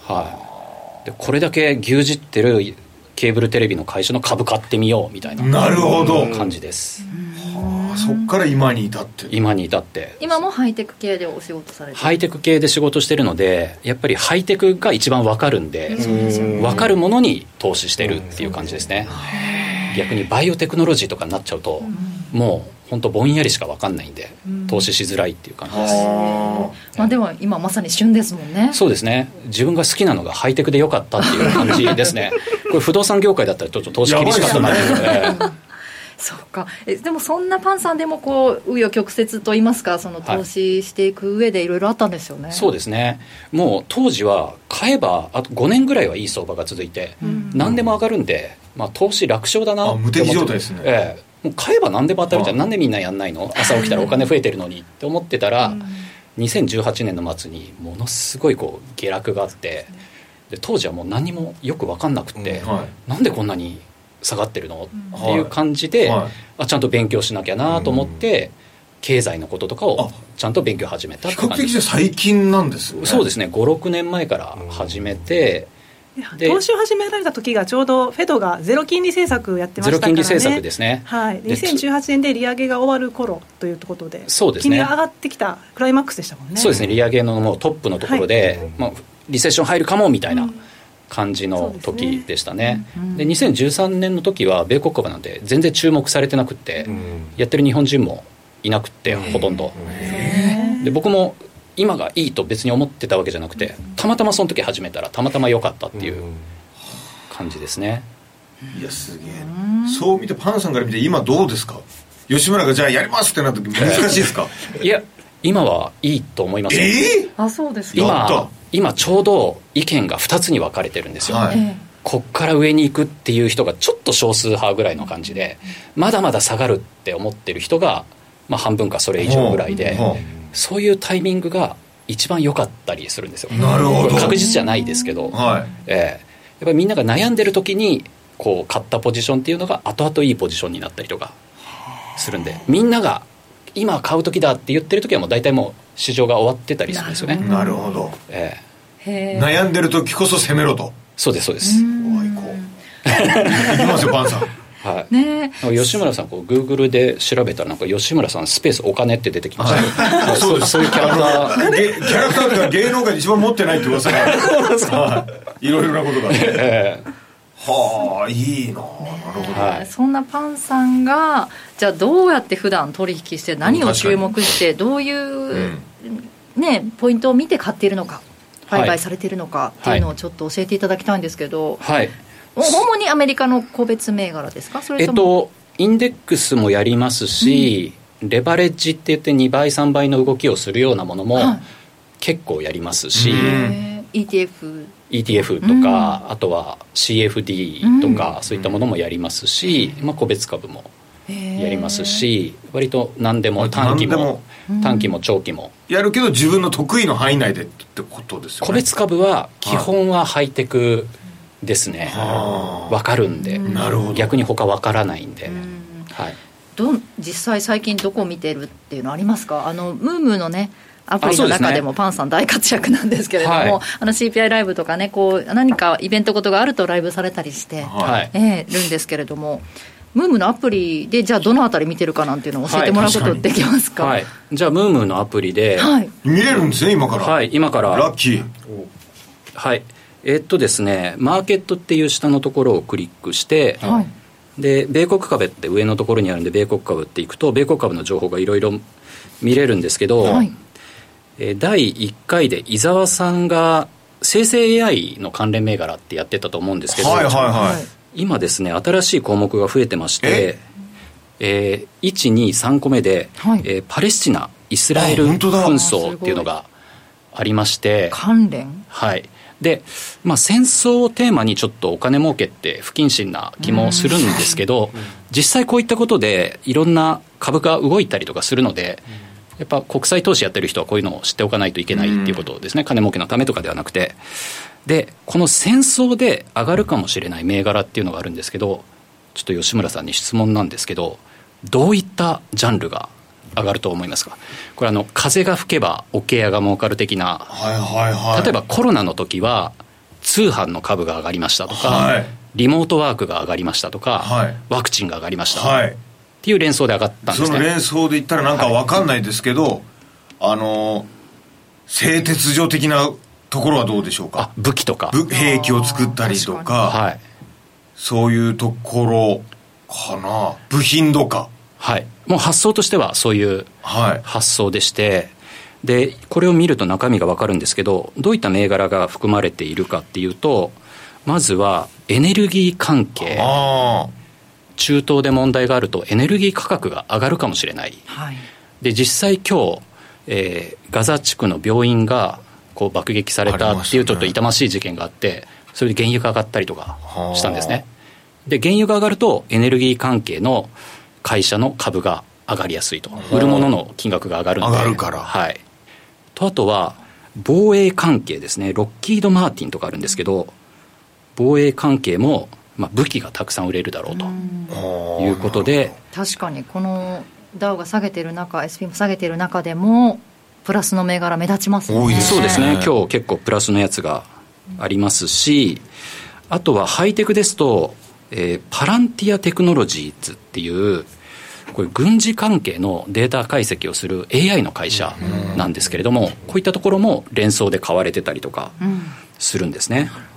はい。でこれだけ牛耳ってるケーブルテレビの会社の株買ってみようみたいななるほど。感じですはあそっから今に至って。今に至って。今もハイテク系でお仕事されてハイテク系で仕事してるのでやっぱりハイテクが一番分かるんで分かるものに投資してるっていう感じですね。逆にバイオテクノロジーとかになっちゃうともう本当ぼんやりしか分かんないんで、投資しづらいっていう感じです、まあ、でも今まさに旬ですもんね。そうですね。自分が好きなのがハイテクでよかったっていう感じですね。これ不動産業界だったらちょっと投資厳しかったなっていうのでそうか。えでもそんなパンさんでもこう紆余曲折といいますかその投資していく上でいろいろあったんですよね、はい、そうですね。もう当時は買えばあと5年ぐらいはいい相場が続いて、うん、何でも上がるんで、まあ、投資楽勝だなって無敵状態ですね、ええ。もう買えば何でも当たるじゃん。なんでみんなやんないの？朝起きたらお金増えてるのにって思ってたら、うん、2018年の末にものすごいこう下落があってで当時はもう何もよく分かんなくて、うん。はい、なんでこんなに下がってるの？っていう感じで、はい。はい、あちゃんと勉強しなきゃなと思って、経済のこととかをちゃんと勉強始めた比較的最近なんですね。そうですね。56年前から始めて、投資を始められた時がちょうどフェドがゼロ金利政策やってましたからね。ゼロ金利政策ですね、はい、2018年で利上げが終わる頃ということでそうですね。金利が上がってきたクライマックスでしたもんね。そうですね。利上げのもうトップのところで、はい、まあ、リセッション入るかもみたいな、感じの時でしたね。で、ね、2013年の時は米国株なんて全然注目されてなくて、うん、やってる日本人もいなくてほとんど。で僕も今がいいと別に思ってたわけじゃなくてたまたまその時始めたらたまたま良かったっていう感じですね。いやすげえ。そう見てパンさんから見て今どうですか？吉村がじゃあやりますってなった時難しいですか？いや今はいいと思いますええー、あそうです今今ちょうど意見が2つに分かれてるんですよ、はい、こっから上に行くっていう人がちょっと少数派ぐらいの感じでまだまだ下がるって思ってる人が、まあ、半分かそれ以上ぐらいで、そういうタイミングが一番良かったりするんですよ。なるほど。確実じゃないですけど、はい。えー、やっぱりみんなが悩んでる時にこう買ったポジションっていうのが後々いいポジションになったりとかするんでみんなが今買う時だって言ってる時はもう大体もう市場が終わってたりするんですよね。なるほど、えー、悩んでる時こそ攻めろと。そうですそうです。おいこう。いきますよパンさん。はい、ね。吉村さんこうグーグルで調べたらなんか吉村さんスペースお金って出てきました、はい、そうそういうキャラクター。キャラクターというか芸能界で一番持ってないって噂がある。い。ろいろなことが、ね、えーはあいいな。なるほど、はい、そんなパンさんがじゃあどうやって普段取引して何を注目してどういう、うん、ねポイントを見て買っているのか売買されているのかっていうのをちょっと教えていただきたいんですけど、はい、主にアメリカの個別銘柄ですか？それとも、えっと、インデックスもやりますし、うん、レバレッジって言って2倍3倍の動きをするようなものも結構やりますし、うん、ETF ETF とか、うん、あとは CFD とか、そういったものもやりますし、まあ、個別株もやりますし割と何でも短期も短期も長期も。やるけど自分の得意の範囲内でってことですよね。個別株は基本はハイテクですね。分かるんで。なるほど。逆に他分からないんで、はい。ど実際最近どこ見てるっていうのありますか？あのムームーのねアプリの中でもパンさん大活躍なんですけれども、ねはい、あの CPI ライブとかねこう何かイベントことがあるとライブされたりして、はい。えー、るんですけれどもムームのアプリでじゃあどのあたり見てるかなんていうのを教えてもらうことできますか？はい、じゃあムームのアプリで、はい、見れるんですね今から。はい今から。ラッキー。はい。えー、っとですねマーケットっていう下のところをクリックして、はい、で米国株って上のところにあるんで米国株っていくと米国株の情報がいろいろ見れるんですけど、はい、え第1回で伊沢さんが生成 AI の関連銘柄ってやってたと思うんですけど、はいはいはい、今ですね新しい項目が増えてましてえ？えー、123個目で、はい、えー、パレスチナイスラエル紛争っていうのがありまして関連？はい。で、まあ、戦争をテーマにちょっとお金儲けって不謹慎な気もするんですけど、実際こういったことでいろんな株が動いたりとかするので、やっぱ国際投資やってる人はこういうのを知っておかないといけないっていうことですね、金儲けのためとかではなくて。で、この戦争で上がるかもしれない銘柄っていうのがあるんですけど、ちょっと吉村さんに質問なんですけど、どういったジャンルが上がると思いますか？これあの風が吹けば桶屋が儲かる的な、はいはいはい、例えばコロナの時は通販の株が上がりましたとか、はい、リモートワークが上がりましたとか、はい、ワクチンが上がりました、はい、っていう連想で上がったんですね。その連想で言ったらなんか分かんないですけど、はい、あの製鉄所的なところはどうでしょうか？武器とか。兵器を作ったりとか。はい。そういうところかな。部品とか。はい。もう発想としてはそういう発想でして、はい、でこれを見ると中身が分かるんですけどどういった銘柄が含まれているかっていうとまずはエネルギー関係中東で問題があるとエネルギー価格が上がるかもしれない、はい、で実際今日、えー、ガザ地区の病院がこう爆撃されたっていうちょっと痛ましい事件があってそれで原油が上がったりとかしたんですね。で原油が上がるとエネルギー関係の会社の株が上がりやすいと。売るものの金額が上がるんで。上がるから。はい。とあとは防衛関係ですね。ロッキード・マーティンとかあるんですけど防衛関係もまあ、武器がたくさん売れるだろうということで確かにこのダウが下げてる中 SP も下げてる中でもプラスの銘柄目立ちますね。多いですね。そうですね。今日結構プラスのやつがありますしあとはハイテクですと、えー、パランティアテクノロジーズっていうこれ軍事関係のデータ解析をする AI の会社なんですけれども、こういったところも連想で買われてたりとかするんですね。うん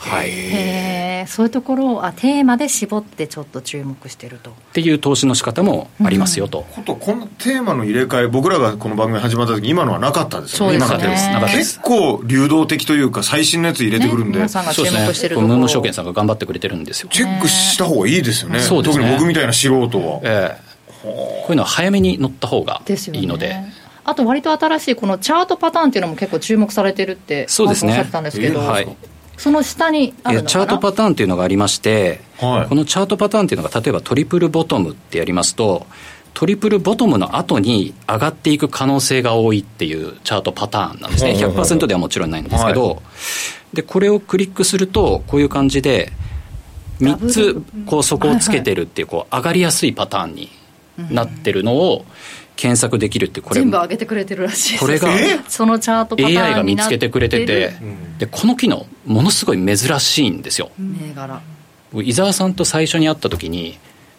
はい、へそういうところをあテーマで絞ってちょっと注目してると。っていう投資の仕方もありますよと。うん、とこのテーマの入れ替え僕らがこの番組始まった時今のはなかったですよね。そうですね。結構流動的というか最新のやつ入れてくるんで、ね、皆さんが注目してるところ、ね、証券さんが頑張ってくれてるんですよ。チェックした方がいいですよね。そうですね。特に僕みたいな素人は。ええこういうのは早めに乗った方がいいので。あと割と新しいこのチャートパターンっていうのも結構注目されてるってそうですね。おっしゃってたんですけど、えーはい、その下にあるチャートパターンっていうのがありまして、はい、このチャートパターンっていうのが例えばトリプルボトムってやりますとトリプルボトムの後に上がっていく可能性が多いっていうチャートパターンなんですね。100%ではもちろんないんですけど、はい、でこれをクリックするとこういう感じで3つこう底をつけてるっていうこう上がりやすいパターンになってるのを検索できるってこれ全部上げてくれてるらしいこれがそのチャートパターン AI が見つけてくれててでこの機能ものすごい珍しいんですよ。銘柄。伊沢さんと最初に会った時に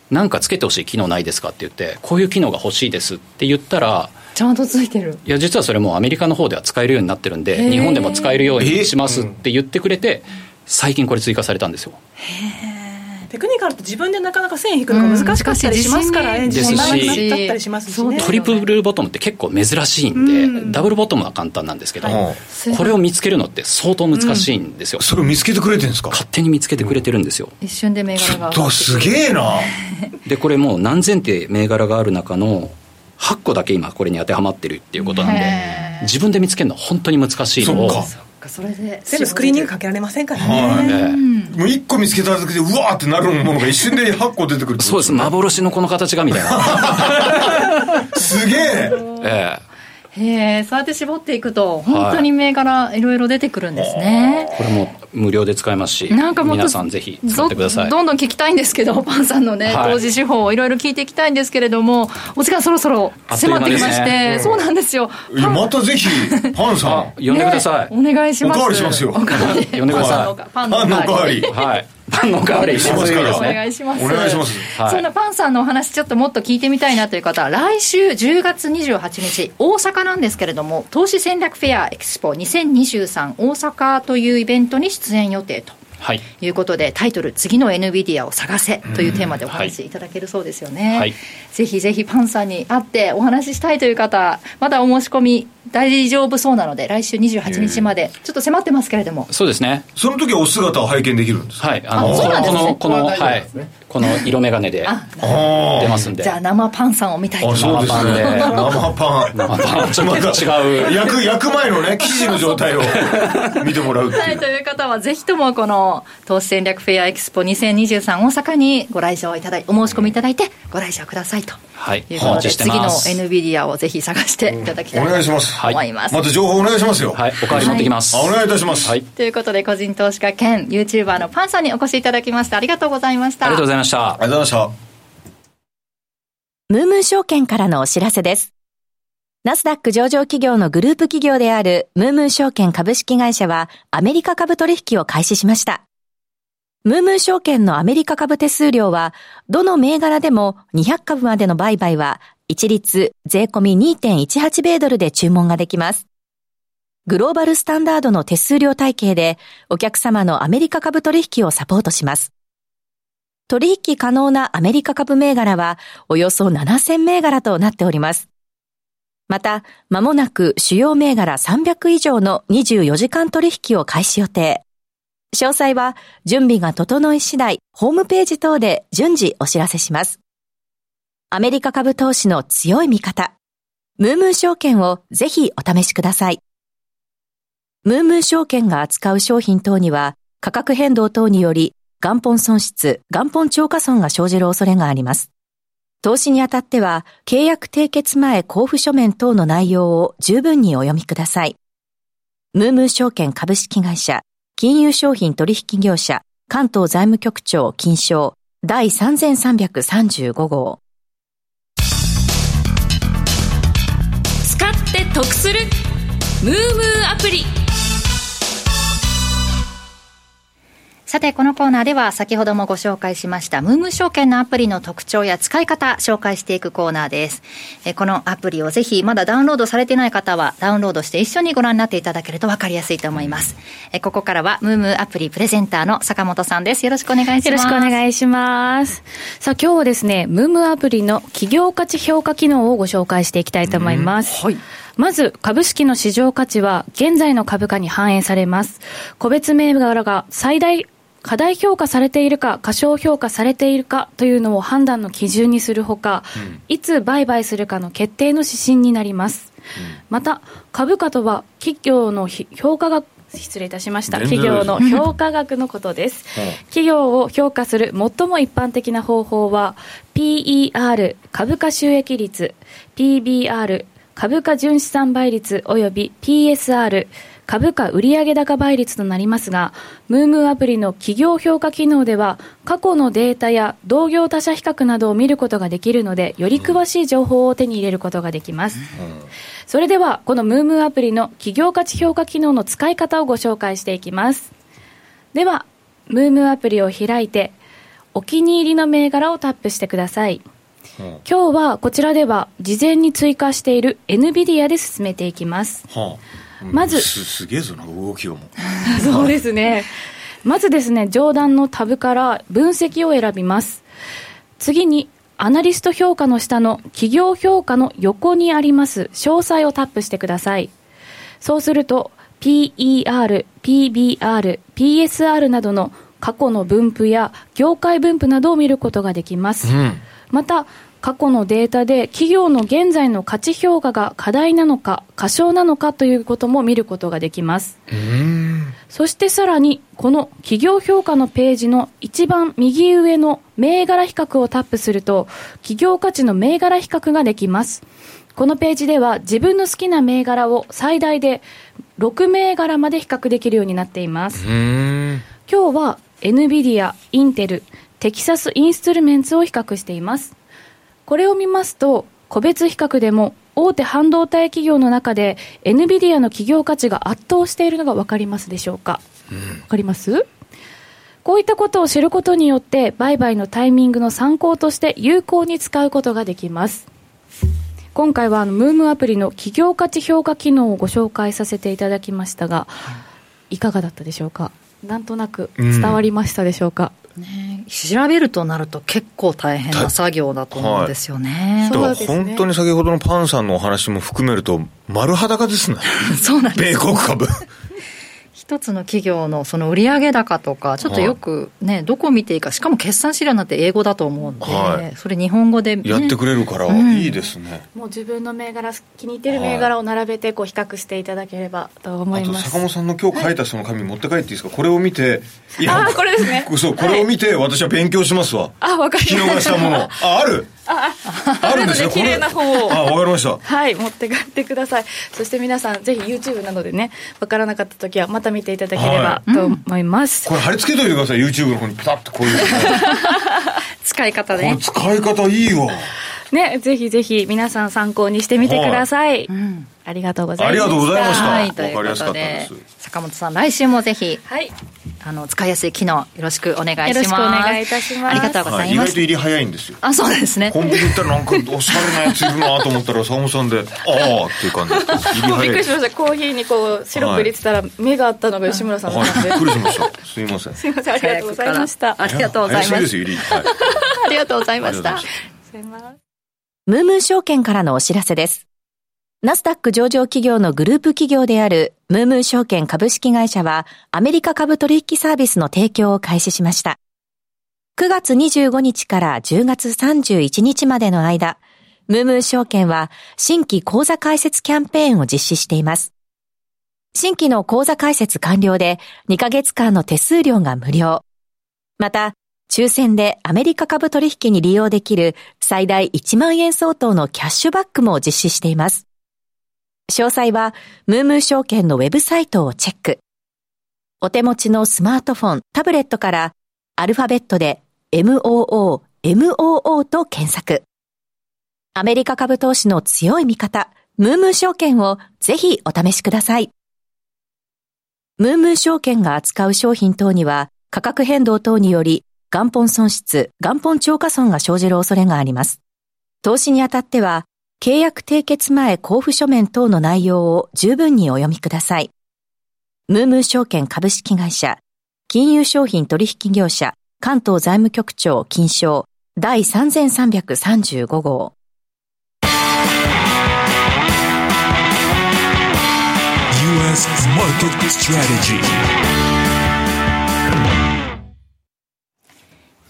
何かつけてほしい機能ないですかって言ってこういう機能が欲しいですって言ったらちゃんとついてる。いや実はそれもアメリカの方では使えるようになってるんで日本でも使えるようにしますって言ってくれて最近これ追加されたんですよ。へえテクニカルって自分でなかなか線引くのが難しかったりしますからね、ですしだったりしますし、ね、トリプルボトムって結構珍しいんで、うん、ダブルボトムは簡単なんですけど、これを見つけるのって相当難しいんですよ、うん、それを見つけてくれてるんですか？勝手に見つけてくれてるんですよ、一瞬で銘柄が。ちょっとすげえな。でこれもう何千って銘柄がある中の8個だけ今これに当てはまってるっていうことなんで自分で見つけるのは本当に難しいのを。か。それで全部スクリーニングかけられませんからね、はい、もう1個見つけただけでうわーってなるものが一瞬で8個出てくるそうです。幻のこの形がみたいな。すげえ。ええへえそうやって絞っていくと本当に銘柄いろいろ出てくるんですね、はい、これも無料で使えますしなんか皆さんぜひ使ってください。どんどん聞きたいんですけど パンさんのね、はい、投資手法をいろいろ聞いていきたいんですけれどもお時間そろそろ迫ってきまして、ね、そうなんですよ。またぜひパンさん。呼んでください、ね、お願いします。おかわりしますよ。呼んでください。パンのおかわり。はいパンの代わりしますから、お願いします。お願いします。はい、そんなパンさんのお話ちょっともっと聞いてみたいなという方は、来週10月28日、大阪なんですけれども、投資戦略フェアエクスポ2023大阪というイベントに出演予定と。はい、いうことでタイトル「次の NVIDIA を探せ」というテーマでお話しいただけるそうですよね、はい、ぜひぜひパンさんに会ってお話ししたいという方まだお申し込み大丈夫そうなので来週28日までちょっと迫ってますけれども。そうですね。その時はお姿を拝見できるんですはい。あのあこのこのはいこの色眼鏡で出ますんで。じゃあ生パンさんを見たいと生パンで。生パン。生パン。ちょっと違う。焼く焼く前のね生地の状態を 見てもらうはいという方はぜひともこの投資戦略フェアエキスポ2023大阪にご来場いただいお申し込みいただいてご来場くださいとはい、いうことで次の NVIDIA をぜひ探していただきたいと思います、また情報お願いしますよ。はい。おかわり持ってきます、はい、お願いいたします、はい、ということで個人投資家兼 YouTuber のパンさんにお越しいただきましたありがとうございました。ありがとうございました。ありがとうございました。ムームー証券からのお知らせです。ナスダック上場企業のグループ企業であるムームー証券株式会社はアメリカ株取引を開始しました。ムームー証券のアメリカ株手数料は、どの銘柄でも200株までの売買は、一律税込み2.18米ドルで注文ができます。グローバルスタンダードの手数料体系で、お客様のアメリカ株取引をサポートします。取引可能なアメリカ株銘柄は、およそ7000銘柄となっております。また、まもなく主要銘柄300以上の24時間取引を開始予定。詳細は準備が整い次第、ホームページ等で順次お知らせします。アメリカ株投資の強い味方、ムームー証券をぜひお試しください。ムームー証券が扱う商品等には価格変動等により元本損失、元本超過損が生じる恐れがあります。投資にあたっては契約締結前交付書面等の内容を十分にお読みください。ムームー証券株式会社金融商品取引業者、関東財務局長金賞第3335号。使って得するムームーアプリさて、このコーナーでは先ほどもご紹介しましたムーム証券のアプリの特徴や使い方紹介していくコーナーです。えこのアプリをぜひまだダウンロードされてない方はダウンロードして一緒にご覧になっていただけると分かりやすいと思います。えここからはムームアプリプレゼンターの坂本さんです。よろしくお願いします。よろしくお願いします。さあ今日はですね、ムームアプリの企業価値評価機能をご紹介していきたいと思います。はい。まず、株式の市場価値は現在の株価に反映されます。個別銘柄が最大過大評価されているか、過小評価されているかというのを判断の基準にするほか、うん、いつ売買するかの決定の指針になります。うん、また、株価とは企業の評価額失礼いたしました。企業の評価額のことです、企業を評価する最も一般的な方法は PER 株価収益率 PBR 株価純資産倍率および PSR 株価売上高倍率となりますが、ムームーアプリの企業評価機能では、過去のデータや同業他社比較などを見ることができるので、より詳しい情報を手に入れることができます。それでは、このムームーアプリの企業価値評価機能の使い方をご紹介していきます。では、ムームーアプリを開いて、お気に入りの銘柄をタップしてください。今日はこちらでは事前に追加している NVIDIA で進めていきます。はあまず。すすげえぞな動きをも そうですね。まずですね上段のタブから分析を選びます。次にアナリスト評価の下の企業評価の横にあります。詳細をタップしてください。そうすると PER、PBR、PSR などの過去の分布や業界分布などを見ることができます、うん、また過去のデータで企業の現在の価値評価が過大なのか過小なのかということも見ることができます。そしてさらにこの企業評価のページの一番右上の銘柄比較をタップすると企業価値の銘柄比較ができます。このページでは自分の好きな銘柄を最大で6銘柄まで比較できるようになっています。今日は NVIDIA、インテル、テキサスインストゥルメンツを比較していますこれを見ますと、個別比較でも大手半導体企業の中で NVIDIA の企業価値が圧倒しているのが分かりますでしょうか？わ、うん、かります？こういったことを知ることによって、売買のタイミングの参考として有効に使うことができます。今回はあのムームアプリの企業価値評価機能をご紹介させていただきましたが、いかがだったでしょうか？なんとなく伝わりましたでしょうか？うん、ね調べるとなると結構大変な作業だと思うんですよね。はい、だから本当に先ほどのパンさんのお話も含めると丸裸ですね。そうなんです。米国株。一つの企業のその売上高とか、ちょっとよくね、はい、どこを見ていいか、しかも決算資料なんて英語だと思うんで、はい、それ日本語で、ね、やってくれるからいいですね、うん、もう自分の銘柄、気に入ってる銘柄を並べてこう比較していただければと思います。坂本さんの今日書いたその紙持って帰っていいですか、これを見て、いや、あこれですね。そう、これを見て、私は勉強しますわ。あ、わかりました。したもの。あ、あるああるんですね。綺麗な本を。あわかりました。はい持って帰ってください。そして皆さんぜひ YouTube などでね分からなかった時はまた見ていただければと思います、はいうん、これ貼り付けといてください。YouTube の方にピタッとこういう 使い方ね。使い方いいわねぜひぜひ皆さん参考にしてみてください、はい、うんありがとうございました。ありがとうございました。はい、ということで、坂本さん、来週もぜひ、はい、あの使いやすい機能よろしくお願いします。よろしくお願いいたします。ありがとうございます。意外と入り早いんですよ。あ、そうですね。コンビニ行ったらなんかおしゃれなやついるなと思ったら坂本さんで、ああっていう感じ。びっくりしました。コーヒーにこうシロップ入れてたら目があったのが吉村さんだったんで。びっくりしました。すみません。すみません。ありがとうございました。ありがとうございます。ありがとうございました。ムームー証券からのお知らせです。ナスダック上場企業のグループ企業であるムームー証券株式会社はアメリカ株取引サービスの提供を開始しました。9月25日から10月31日までの間、ムームー証券は新規口座開設キャンペーンを実施しています。新規の口座開設完了で2ヶ月間の手数料が無料。また、抽選でアメリカ株取引に利用できる最大1万円相当のキャッシュバックも実施しています。詳細は、ムームー証券のウェブサイトをチェック。お手持ちのスマートフォン、タブレットから、アルファベットで MOO、MOO と検索。アメリカ株投資の強い味方、ムームー証券をぜひお試しください。ムームー証券が扱う商品等には価格変動等により元本損失、元本超過損が生じる恐れがあります。投資にあたっては契約締結前交付書面等の内容を十分にお読みください。ムームー証券株式会社、金融商品取引業者、関東財務局長金賞第3335号。US Market Strategy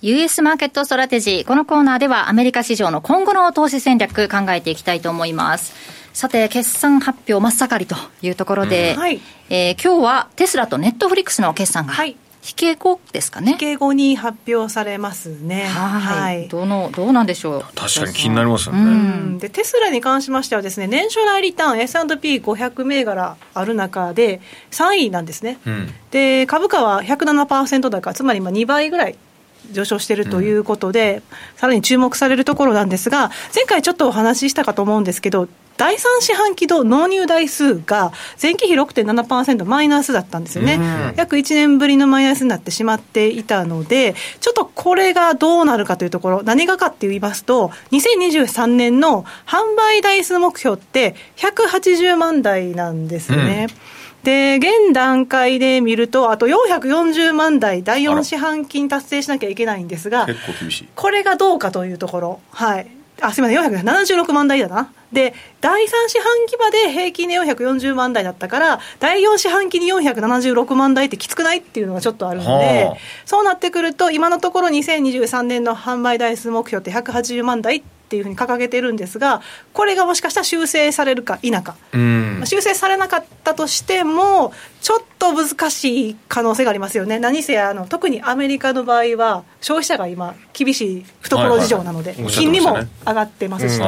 US マーケットストラテジー。このコーナーではアメリカ市場の今後の投資戦略考えていきたいと思います。さて、決算発表真っ盛りというところで、うんはい、えー、今日はテスラとネットフリックスの決算が、はい引け後ですかね？引け後に発表されますね。はい。どのどうなんでしょう？確かに気になりますよね。でテスラに関しましてはですね、年初来リターン S&P500 銘柄ある中で3位なんですね。うん、で株価は107%高、つまりまあ2倍ぐらい上昇しているということで、うん、さらに注目されるところなんですが、前回ちょっとお話ししたかと思うんですけど、第3四半期度納入台数が前期比6.7%マイナスだったんですよね、うん、約1年ぶりのマイナスになってしまっていたので、ちょっとこれがどうなるかというところ、何がかって言いますと、2023年の販売台数目標って180万台なんですよね。うんで、現段階で見ると、あと440万台、第4四半期に達成しなきゃいけないんですが、結構厳しい。これがどうかというところ、はい。あ、すみません、476万台だな。で、第3四半期まで平均で440万台だったから、第4四半期に476万台ってきつくないっていうのがちょっとあるので、そうなってくると、今のところ2023年の販売台数目標って180万台っていうふうに掲げてるんですが、これがもしかしたら修正されるか否か、修正されなかったとしても、ちょっと難しい可能性がありますよね、何せあの特にアメリカの場合は、消費者が今、厳しい懐事情なので、金利も上がってますしと。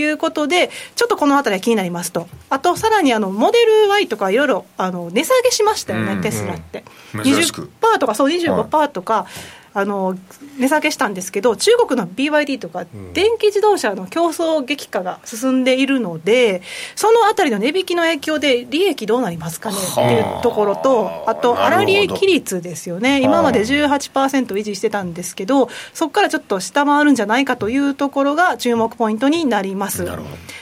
い。うことで、ちょっとこのあたりは気になりますと、あとさらにあのモデル Y とかいろいろあの値下げしましたよね、テスラって。20%とか、そう、25%とか、あの値下げしたんですけど、中国の BYD とか、電気自動車の競争激化が進んでいるので、そのあたりの値引きの影響で、利益どうなりますかねっていうところと、あと、粗利益率ですよね、今まで18%維持してたんですけど、そこからちょっと下回るんじゃないかというところが注目ポイントになります。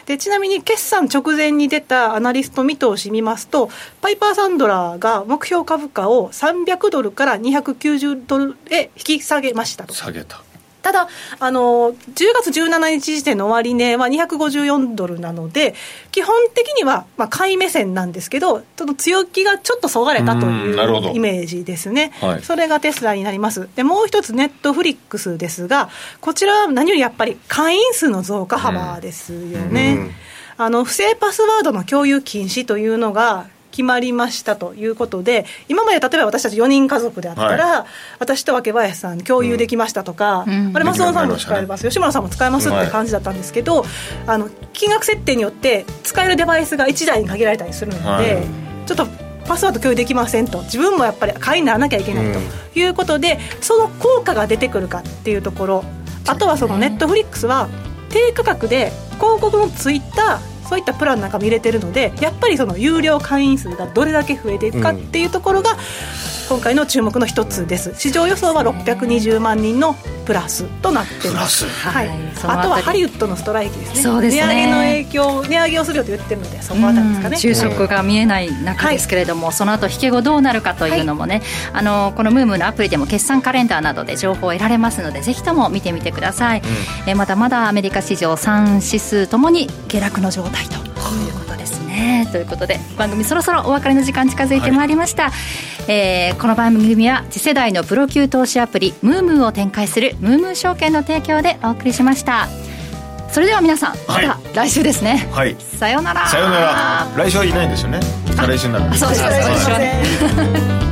でちなみに決算直前に出たアナリスト見通し見ますと、パイパーサンドラーが目標株価を300ドルから290ドルへ引き下げましたと。下げたただあの、10月17日時点の終値は254ドルなので、基本的には、まあ、買い目線なんですけど、その強気がちょっとそがれたというイメージですね、はい、それがテスラになります。でもう一つ、ネットフリックスですが、こちらは何よりやっぱり会員数の増加幅ですよね。あの不正パスワードの共有禁止というのが決まりましたということで、今まで例えば私たち4人家族であったら、はい、私と若林さん、共有できましたとか、うん、あれ、松尾さんも使えます、ね、吉村さんも使えますって感じだったんですけど、はい、あの金額設定によって使えるデバイスが1台に限られたりするので、はい、ちょっとパスワード共有できませんと、自分もやっぱり会員にならなきゃいけないということで、うん、その効果が出てくるかっていうところ、あとはそのネットフリックスは、低価格で広告のついたそういったプランなんかも入れてるのでやっぱりその有料会員数がどれだけ増えていくかっていうところが、今回の注目の一つです。市場予想は620万人のプラスとなってます、はい、あとはハリウッドのストライキですね。そうですね。値上げの影響値上げをするよと言ってるのでそこあたりですかね。収束が見えない中ですけれども、はい、その後引け後どうなるかというのもね、はい、あのこのムームのアプリでも決算カレンダーなどで情報を得られますのでぜひとも見てみてください、うん、えまだまだアメリカ市場3指数ともに下落の状態ということですねということで番組そろそろお別れの時間近づいてまいりました、はい、えー、この番組は次世代のプロ級投資アプリムームーを展開するムームー証券の提供でお送りしました。それでは皆さんまた来週ですね。はい。さようなら。さようなら。来週はいないんですよね。来週になるそうです。ね来週はね